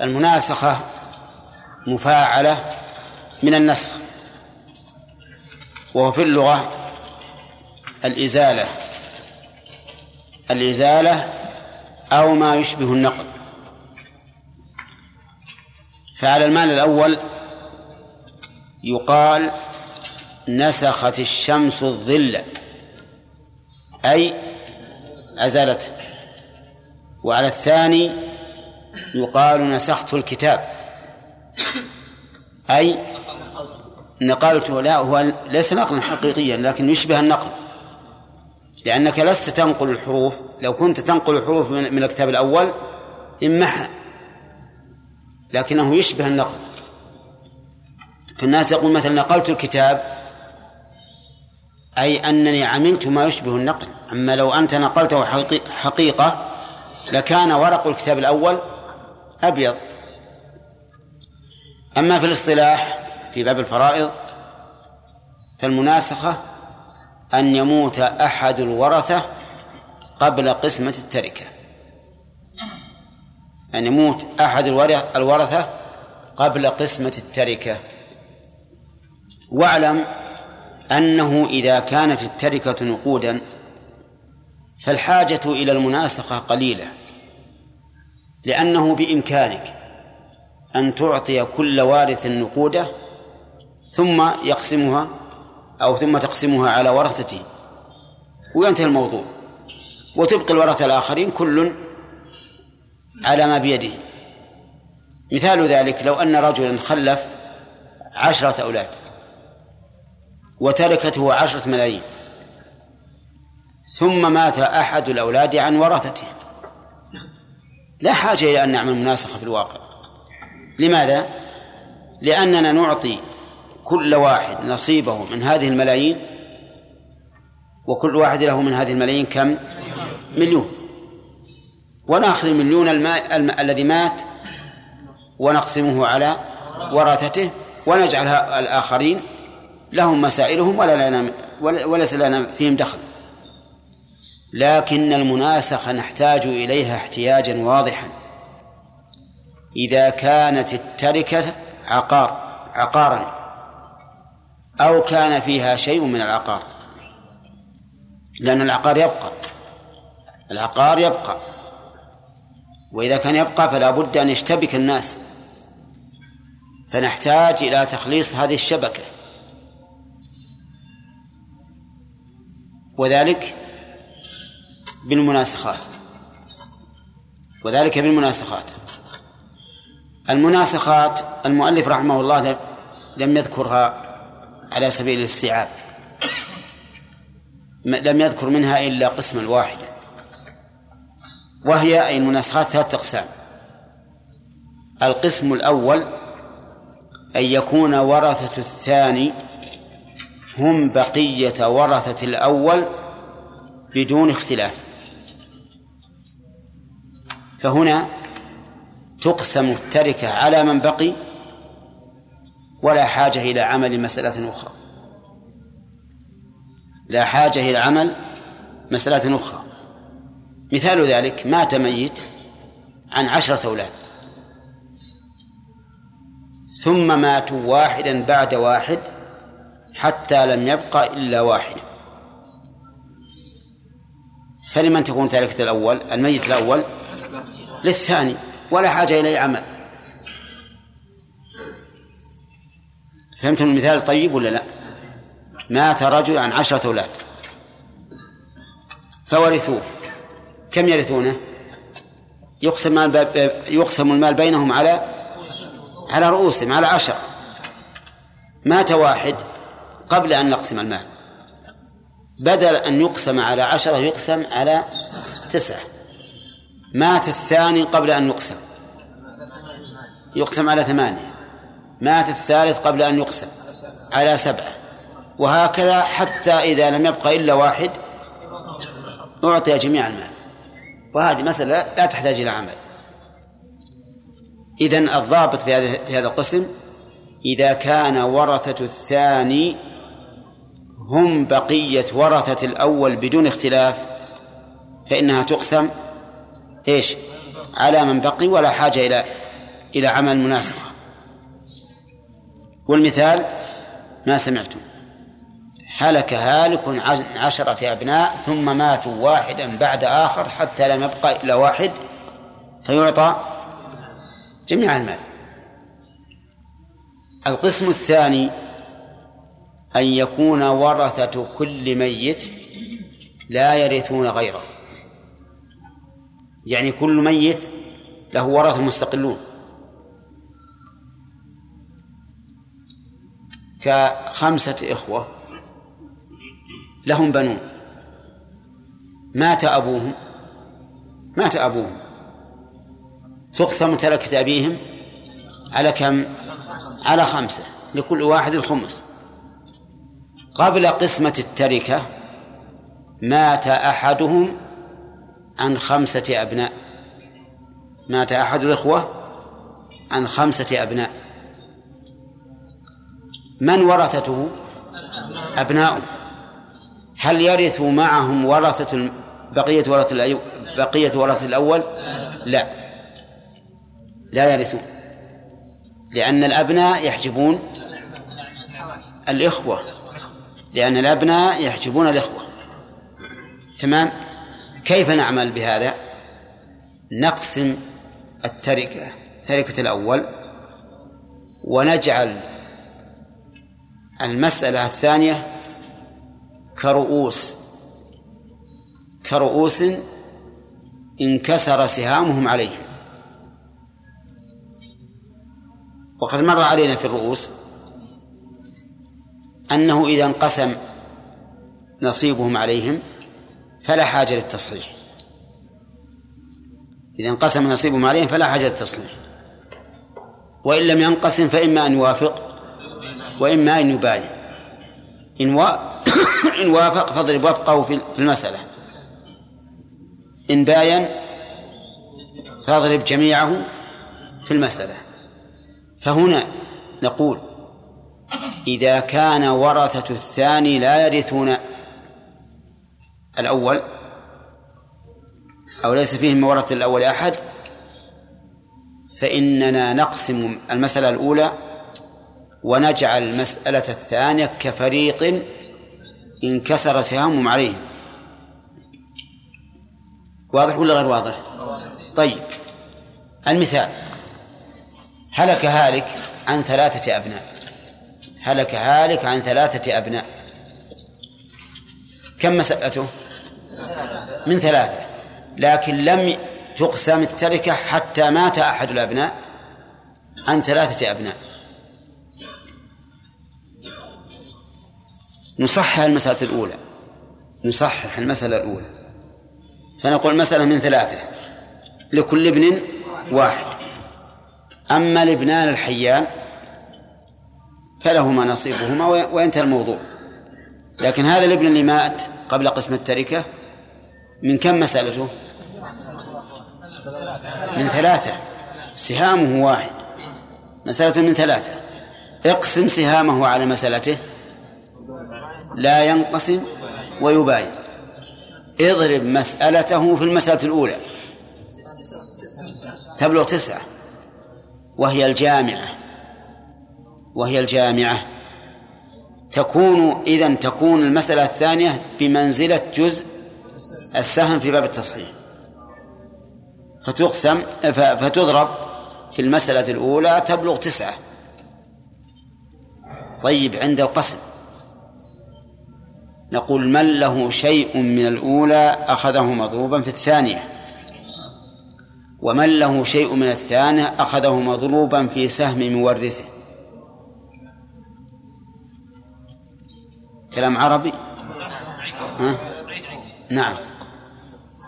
المناسخة مفاعلة من النسخ وهو في اللغة الإزالة. الإزالة أو ما يشبه النقل فعلى المعنى الأول يقال نسخت الشمس الظل أي أزالته وعلى الثاني يقال نسخت الكتاب أي نقلته لا هو ليس نقلا حقيقيا لكن يشبه النقل. لأنك لست تنقل الحروف لو كنت تنقل الحروف من الكتاب الأول انمحى لكنه يشبه النقل. الناس يقول مثلا نقلت الكتاب أي أنني عملت ما يشبه النقل. أما لو أنت نقلته حقي- حقيقة لكان ورق الكتاب الأول أبيض. أما في الاصطلاح في باب الفرائض فالمناسخة أن يموت أحد الورثة قبل قسمة التركة. أن يموت أحد الورث- الورثة قبل قسمة التركة. واعلم أنه إذا كانت التركة نقودا فالحاجة إلى المناسخة قليلة لأنه بإمكانك أن تعطي كل وارث نقوده ثم يقسمها أو ثم تقسمها على ورثته وينتهي الموضوع. وتبقي الورثة الآخرين كل على ما بيده. مثال ذلك لو أن رجلا خلف عشرة أولاد. وتركته عشرة ملايين ثم مات أحد الأولاد عن ورثته لا حاجة إلى أن نعمل مناسخة في الواقع لماذا؟ لأننا نعطي كل واحد نصيبه من هذه الملايين وكل واحد له من هذه الملايين كم؟ مليون ونأخذ المليون الماء الم... الذي مات ونقسمه على ورثته ونجعل الآخرين لهم مسائلهم ولا لنا وليس لنا فيهم دخل. لكن المناسخة نحتاج إليها احتياجا واضحا. إذا كانت التركة عقار عقارا أو كان فيها شيء من العقار. لأن العقار يبقى العقار يبقى. وإذا كان يبقى فلا بد أن يشتبك الناس. فنحتاج إلى تخليص هذه الشبكة. وذلك بالمناسخات. وذلك بالمناسخات. المناسخات المؤلف رحمه الله لم يذكرها على سبيل الاستيعاب. لم يذكر منها إلا قسما واحدا. وهي أي المناسخات ثلاثة أقسام. القسم الأول أن يكون ورثة الثاني هم بقية ورثة الأول بدون اختلاف. فهنا تقسم التركة على من بقي ولا حاجة إلى عمل مسألة أخرى. لا حاجة إلى عمل مسألة أخرى. مثال ذلك مات ميت عن عشرة أولاد. ثم ماتوا واحدا بعد واحد حتى لم يبقى إلا واحد. فلمن تكون تركة الأول الميت الأول للثاني ولا حاجة إليه عمل. فهمتم المثال طيب ولا لا؟ مات رجل عن عشرة أولاد. فورثوه. كم يرثونه؟ يقسم المال يقسم المال بينهم على على رؤوسهم على عشرة. مات واحد قبل أن نقسم المال. بدل أن يقسم على عشرة يقسم على تسعة. مات الثاني قبل أن يقسم. يقسم على ثمانية. مات الثالث قبل أن يقسم. على سبعة. وهكذا حتى إذا لم يبقى إلا واحد أعطي جميع المال. وهذه مسألة لا تحتاج إلى عمل. إذن الضابط في هذا في هذا القسم إذا كان ورثة الثاني هم بقية ورثة الأول بدون اختلاف فإنها تقسم إيش؟ على من بقي ولا حاجة إلى إلى عمل مناسخة والمثال ما سمعتم. هلك هالك عشرة أبناء ثم ماتوا واحدا بعد آخر حتى لم يبقى إلا واحد فيعطى جميع المال. القسم الثاني أن يكون ورثة كل ميت لا يرثون غيره. يعني كل ميت له ورثة مستقلون. كخمسة إخوة لهم بنون. مات أبوهم مات أبوهم. تقسم تركة أبيهم على كم؟ على خمسة لكل واحد الخمس. قبل قسمة التركة مات أحدهم عن خمسة أبناء. مات أحد الإخوة عن خمسة أبناء. من ورثته؟ أبناؤه هل يرث معهم ورثة بقية ورثة بقية ورثة الأول؟ لا. لا يرثون. لأن الأبناء يحجبون الإخوة. لأن الأبناء يحجبون الإخوة. تمام؟ كيف نعمل بهذا؟ نقسم التركة تركة الأول ونجعل المسألة الثانية كرؤوس. كرؤوس انكسر سهامهم عليهم. وقد مر علينا في الرؤوس أنه إذا انقسم نصيبهم عليهم فلا حاجة للتصحيح. إذا انقسم نصيبهم عليهم فلا حاجة للتصحيح. وإن لم ينقسم فإما أن يوافق وإما أن يباين إن, و... إن وافق فاضرب وفقه في المسألة. إن باين فاضرب جميعه في المسألة. فهنا نقول إذا كان ورثة الثاني لا يرثون الأول أو ليس فيهم ورثة الأول أحد فإننا نقسم المسألة الأولى ونجعل المسألة الثانية كفريق انكسر سهامهم عليهم واضح ولا غير واضح؟ طيب المثال هلك هالك عن ثلاثة أبناء هلك هالك عن ثلاثة أبناء. كم مسألته؟ من ثلاثة. لكن لم تقسم التركة حتى مات أحد الأبناء عن ثلاثة أبناء. نصحح المسألة الأولى. نصحح المسألة الأولى. فنقول المسألة من ثلاثة. لكل ابن واحد. أما الابنان الحيان فلهما نصيبهما وينتهي الموضوع. لكن هذا الابن اللي مات قبل قسم التركة من كم مسألته؟ من ثلاثة. سهامه واحد. مسألة من ثلاثة. اقسم سهامه على مسألته. لا ينقسم ويباين اضرب مسألته في المسألة الأولى. تبلغ تسعة. وهي الجامعة. وهي الجامعة. تكون إذن تكون المسألة الثانية بمنزلة جزء السهم في باب التصحيح. فتقسم فتضرب في المسألة الأولى تبلغ تسعة. طيب عند القسم. نقول من له شيء من الأولى أخذه مضروبا في الثانية. ومن له شيء من الثانية أخذه مضروبا في سهم مورثه. كلام عربي؟ ها؟ نعم.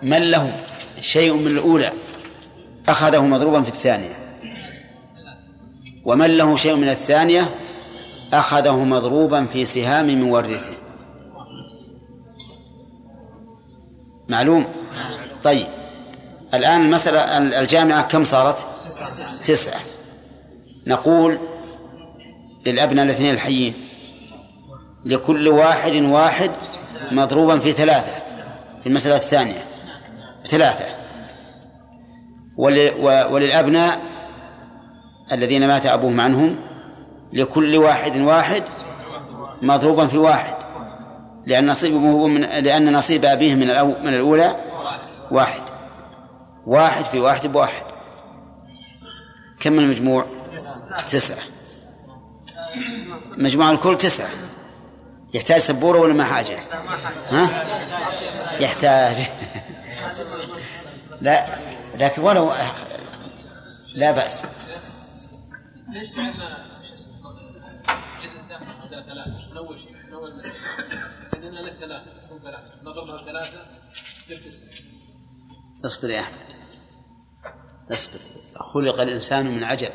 من له شيء من الأولى أخذه مضروبا في الثانية. ومن له شيء من الثانية أخذه مضروبا في سهام مورثه. معلوم؟ طيب. الآن المسألة الجامعة كم صارت؟ تسعة. نقول للأبناء الاثنين الحيين. لكل واحد واحد مضروبا في ثلاثة في المسألة الثانية ثلاثة. وللأبناء الذين مات أبوهم عنهم لكل واحد واحد مضروبا في واحد لأن نصيبه من لأن نصيب أبيه من من الأولى واحد. واحد في واحد بواحد. كم المجموع؟ تسعة. مجموع الكل تسعة. يحتاج سبورة ولا ما حاجة؟ ها؟ يحتاج. لا لكن ولو لا بأس. ليش جعلنا جزء سهم عندنا ثلاثة؟ من أول شيء من أول مسألة. عندنا لك ثلاثة تكون ثلاثة. نضربها ثلاثة تصير تسعة اصبر يا أحمد. اصبر. خلق الإنسان من عجل.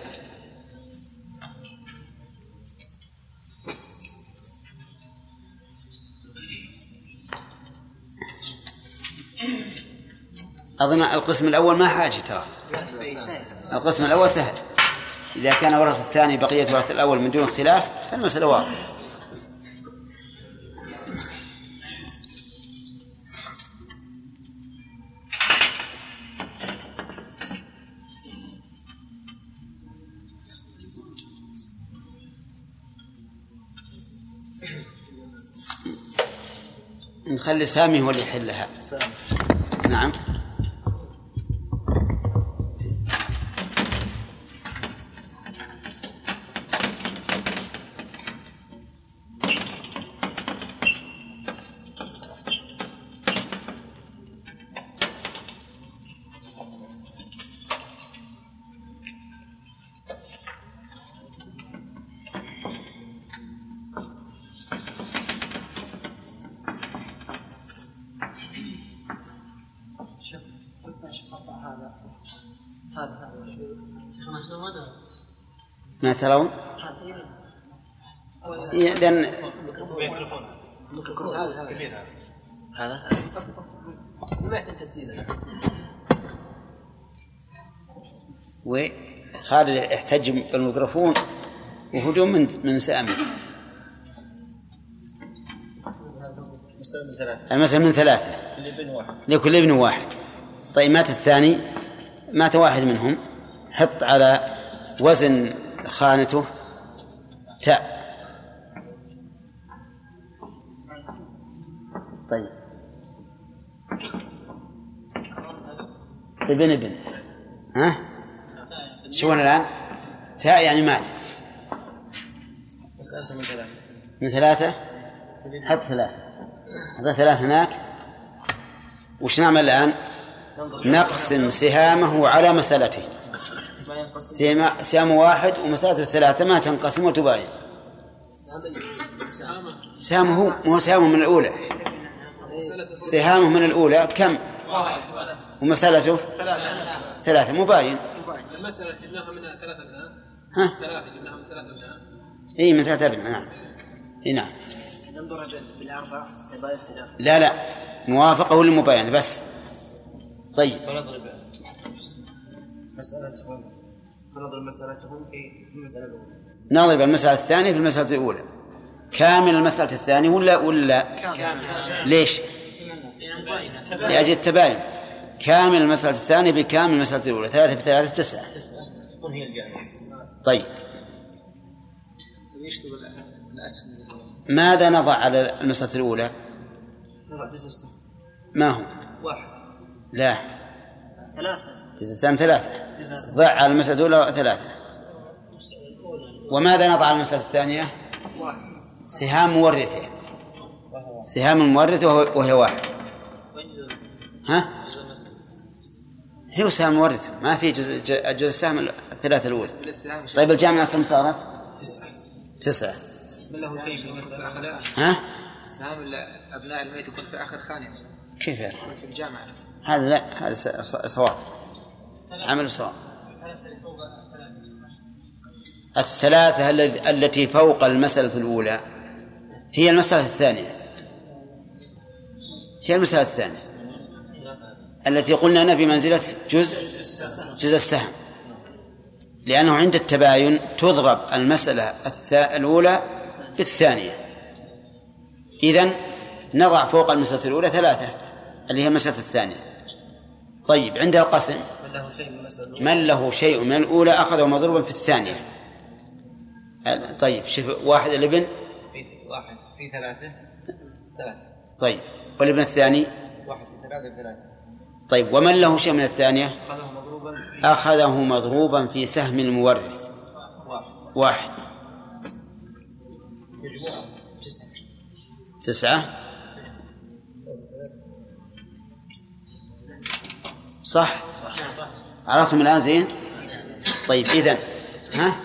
أظن القسم الأول ما حاجة ترى. القسم الأول سهل. إذا كان ورث الثاني بقية ورث الأول من دون اختلاف فالمسألة واضحة. نخلي سامي هو اللي يحلها. نعم. ترون؟ إيه، لأن هذا؟ ما يحتاج تسجيل وخالد احتج بالميكروفون وهجوم من من سامي. المسألة من ثلاثة. لكل ابن واحد. طيب مات الثاني. مات واحد منهم. حط على وزن خانته تاء طيب. ابن ابن. ها؟ شلون الآن. تاء يعني مات. من ثلاثة؟ من ثلاثة. حط ثلاثة هناك. وش نعمل الآن؟ نقسم سهامه على مسألته ينقص سهام سهام واحد ومسألته الثلاثة ما تنقسم وتباين سهامه مو سهامه من الأولى. سهامه من الأولى كم؟ ومسألته ثلاثة مباين. المسألة جبناها منها ثلاثة أبناء ها؟ ثلاثة جبناها من ثلاثة أبناء اي من ثلاثة أبناء نعم. اي نعم. ننظر بالأربع لا لا. موافقة ولا مباينة بس. طيب. مسألتهم فنضرب مسألتهم في المسألة الأولى. نضرب المسألة الثانية في المسألة الأولى. كامل المسألة الثانية ولا ولا ليش؟ لأجل التباين. كامل المسألة الثانية بكامل المسألة الأولى. ثلاثة في ثلاثة تسعة. تكون هي الجامعة. طيب. الأسهم ماذا نضع على المسألة الأولى؟ نضع جزء السهم. ما هو؟ واحد. لا. ثلاثة. جزء السهم ثلاثة. ضع على المسألة الأولى ثلاثة. وماذا نضع على المسألة الثانية؟ سهام مورثة. سهام المورثة وهو- وهي واحد. ها؟ هي سهم مورثة ما في جزء جزء السهم الثلاثة الأولى. طيب الجامعة كم صارت؟ تسعة. تسعة من له شيء في المسألة لا ها؟ سهام أبناء الميت يكون في آخر خانة. كيف يعني؟ في الجامعة. هذا لا هذا صواب. عمل صواب. الثلاثة التي فوق المسألة الأولى هي المسألة الثانية. هي المسألة الثانية. التي قلنا أنها بمنزلة جزء جزء السهم. لأنه عند التباين تضرب المسألة الأولى بالثانية. إذن نضع فوق المسألة الأولى ثلاثة اللي هي المسألة الثانية. طيب عند القسم له شيء من المسألة الأولى؟ من له شيء من الأولى أخذه مضروبا في الثانية. طيب شوف واحد الابن؟ في واحد. في ثلاثة؟ ثلاثة. طيب والابن الثاني؟ واحد في ثلاثة في ثلاثة. طيب ومن له شيء من الثانية؟ أخذه مضروبا في أخذه مضروبا في سهم المورث. واحد. واحد. مجموعة. تسعة. تسعة. صح؟ عرفتم الآن زين؟ طيب إذن ها؟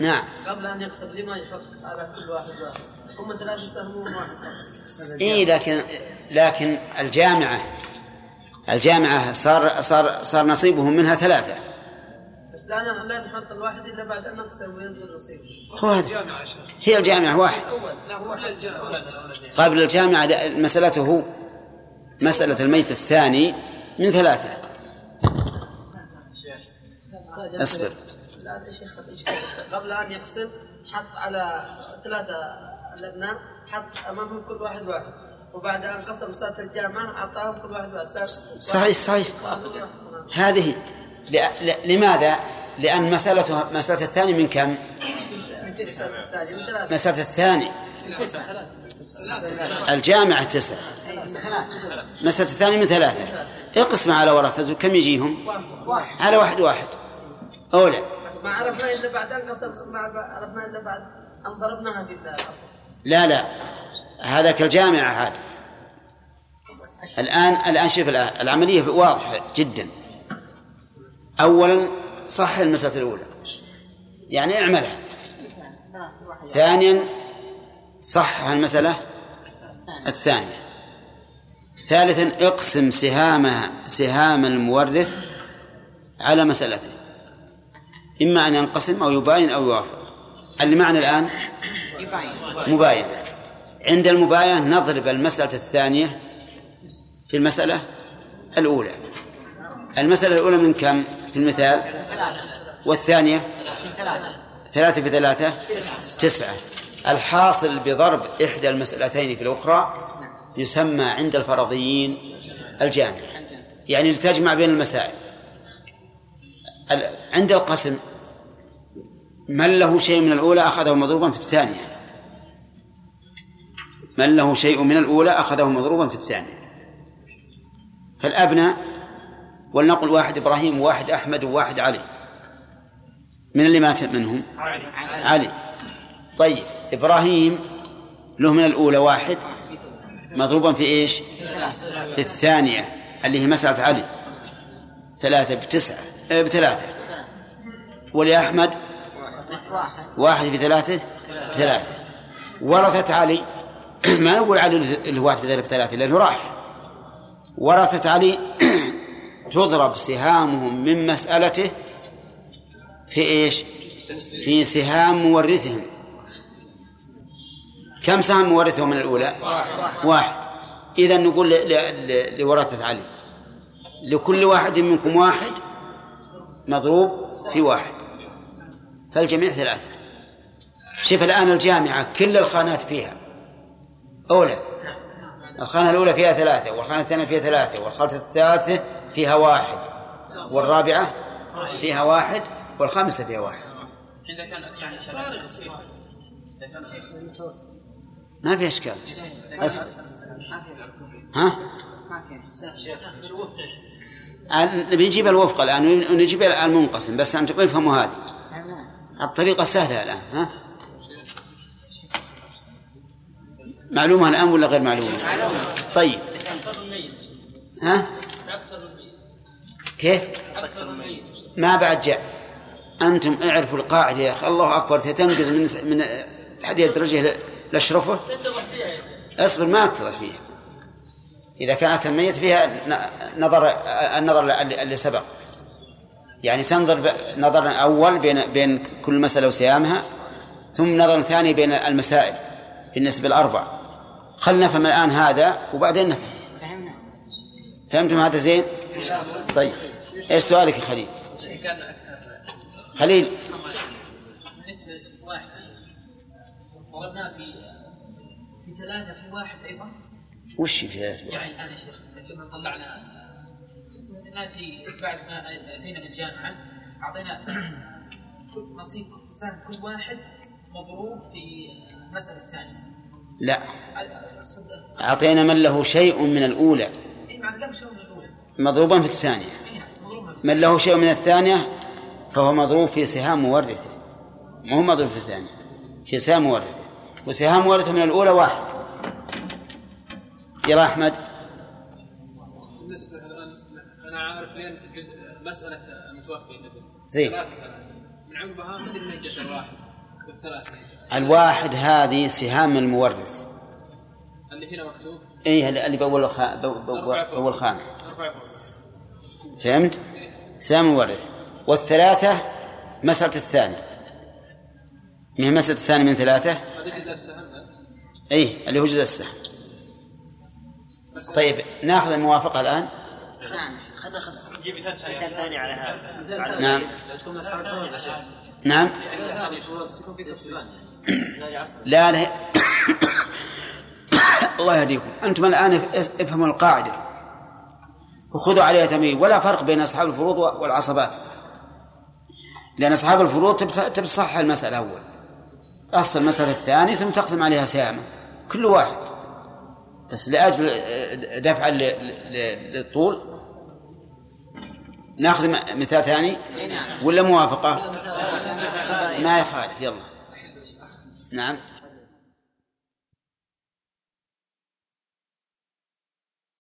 نعم. قبل أن يقسم لما يحط على كل واحد واحد. هم ثلاثة يساهمون واحد فقط إيه لكن لكن الجامعة الجامعة صار صار صار نصيبهم منها ثلاثة. بس لا لا نحط الواحد إلا بعد أن نقسم وينزل نصيبه هو هي الجامعة واحد. هو قبل الجامعة مسألته مسألة الميت الثاني من ثلاثة. أصبر. لا يا شيخ الإشكال. قبل أن يقسم حط على ثلاثة الأبناء حط أمامهم كل واحد واحد. وبعد أن قسم مسألة الجامعة أعطاهم كل واحد واحد. صحيح صحيح. هذه لماذا؟ لأن مسألته مسألة الثاني من كم؟ مسألة الثاني. الجامعة تسعة. مسألة الثاني من ثلاثة. اقسم على ورثته كم يجيهم؟ واحد. على واحد واحد. أولى بس ما عرفنا إلا بعد قسم ما عرفنا إلا بعد أن ضربناها في الاصل لا لا. هذا كالجامعة هذا الآن الآن شوف العملية واضحة جدا. أولا صح المسألة الأولى. يعني اعملها. ثانيا صح المسألة الثانية. ثالثا اقسم سهام سهام المورث على مسألته إما أن ينقسم أو يباين أو يوافق المعنى الآن؟ مباين. عند المباينة نضرب المسألة الثانية في المسألة الأولى. المسألة الأولى من كم؟ في المثال. والثانية؟ ثلاثة في ثلاثة؟ تسعة. الحاصل بضرب إحدى المسألتين في الأخرى يسمى عند الفرضيين الجامع. يعني لتجمع بين المسائل. عند القسم من له شيء من الأولى أخذه مضروبا في الثانية. من له شيء من الأولى أخذه مضروبا في الثانية. فالأبناء ولنقل واحد إبراهيم وواحد أحمد وواحد علي. من اللي مات منهم؟ علي, علي. طيب إبراهيم له من الأولى واحد مضروبا في إيش؟ في الثانية اللي هي مسألة علي. ثلاثة بتسعة آه، بثلاثة. ولأحمد واحد. في ثلاثة؟ بثلاثة ورثة علي. ما نقول علي اللي هو واحد في ثلاثة بثلاثة لأنه راح. ورثة علي تضرب سهامهم من مسألته في إيش؟ في سهام مورثهم. كم سهم مورثه من الأولى؟ واحد. إذا نقول لورثة علي. لكل واحد منكم واحد مضروب في واحد. فالجميع ثلاثة شوف الآن الجامعة كل الخانات فيها أولى الخانة الأولى فيها ثلاثة والخانة الثانية فيها ثلاثة والخانة الثالثة فيها واحد والرابعة فيها واحد والخامسة فيها واحد يعني ما في اشكال أصبر. ها؟ نبي نجيب الوفق الان ونجيب المنقسم بس أنتم افهموا هذه الطريقة سهلة الآن ها؟ معلومة الآن ولا غير معلومة؟ طيب ها؟ كيف؟ ما بعد جاء أنتم اعرفوا القاعدة يا أخي الله أكبر تنقز من من تحديد الدرجة لأشرفه اصبر ما أتضح فيها إذا كانت الميت فيها نظر النظر اللي سبق يعني تنظر نظر أول بين بين كل مسألة وسيامها ثم نظر ثاني بين المسائل بالنسبة الأربع خلنا نفهم الآن هذا وبعدين نفهم. فهمتم هذا زين؟ طيب. إيش سؤالك يا خليل؟ خليل. بالنسبة لواحد ضربناه في في ثلاثة في واحد أيضا. وش في ثلاثة؟ يعني الآن يا شيخ لما طلعنا ناتي بعد ما أتينا بالجامعة أعطينا نصيب سهم كل واحد مضروب في المسألة الثانية. لا. أعطينا من له شيء من الأولى. مضروبا في الثانية. من له شيء من الثانية فهو مضروب في سهام مورثه. ما هو مضروب في الثانية في سهام مورثه. وسهام مورثه من الأولى واحد. يلا أحمد. أنا عارف لين جزء مسألة المتوفي زين. من عقبها ما أدري من جت الواحد والثلاثة الواحد هذه سهام المورث. اللي هنا مكتوب؟ اي اللي بأول خا... باول خانة. فهمت؟ سهام المورث. والثلاثة مسألة الثاني. من مسألة الثاني من ثلاثة؟ هذا جزء السهم أي اللي هو جزء السهم. طيب ناخذ الموافقة الآن. خذ جيب مثال ثاني. على هذا. نعم. نعم. لا لا الله يهديكم. أنتم الآن افهموا القاعدة. وخذوا عليها تمييز. ولا فرق بين أصحاب الفروض والعصبات. لأن أصحاب الفروض تبي تصحح المسألة أول. أصل المسألة الثانية ثم تقسم عليها سهامة كل واحد. بس لأجل دفع للطول ناخذ مثال ثاني؟ ولا موافقة؟ ما يخالف يلا. نعم.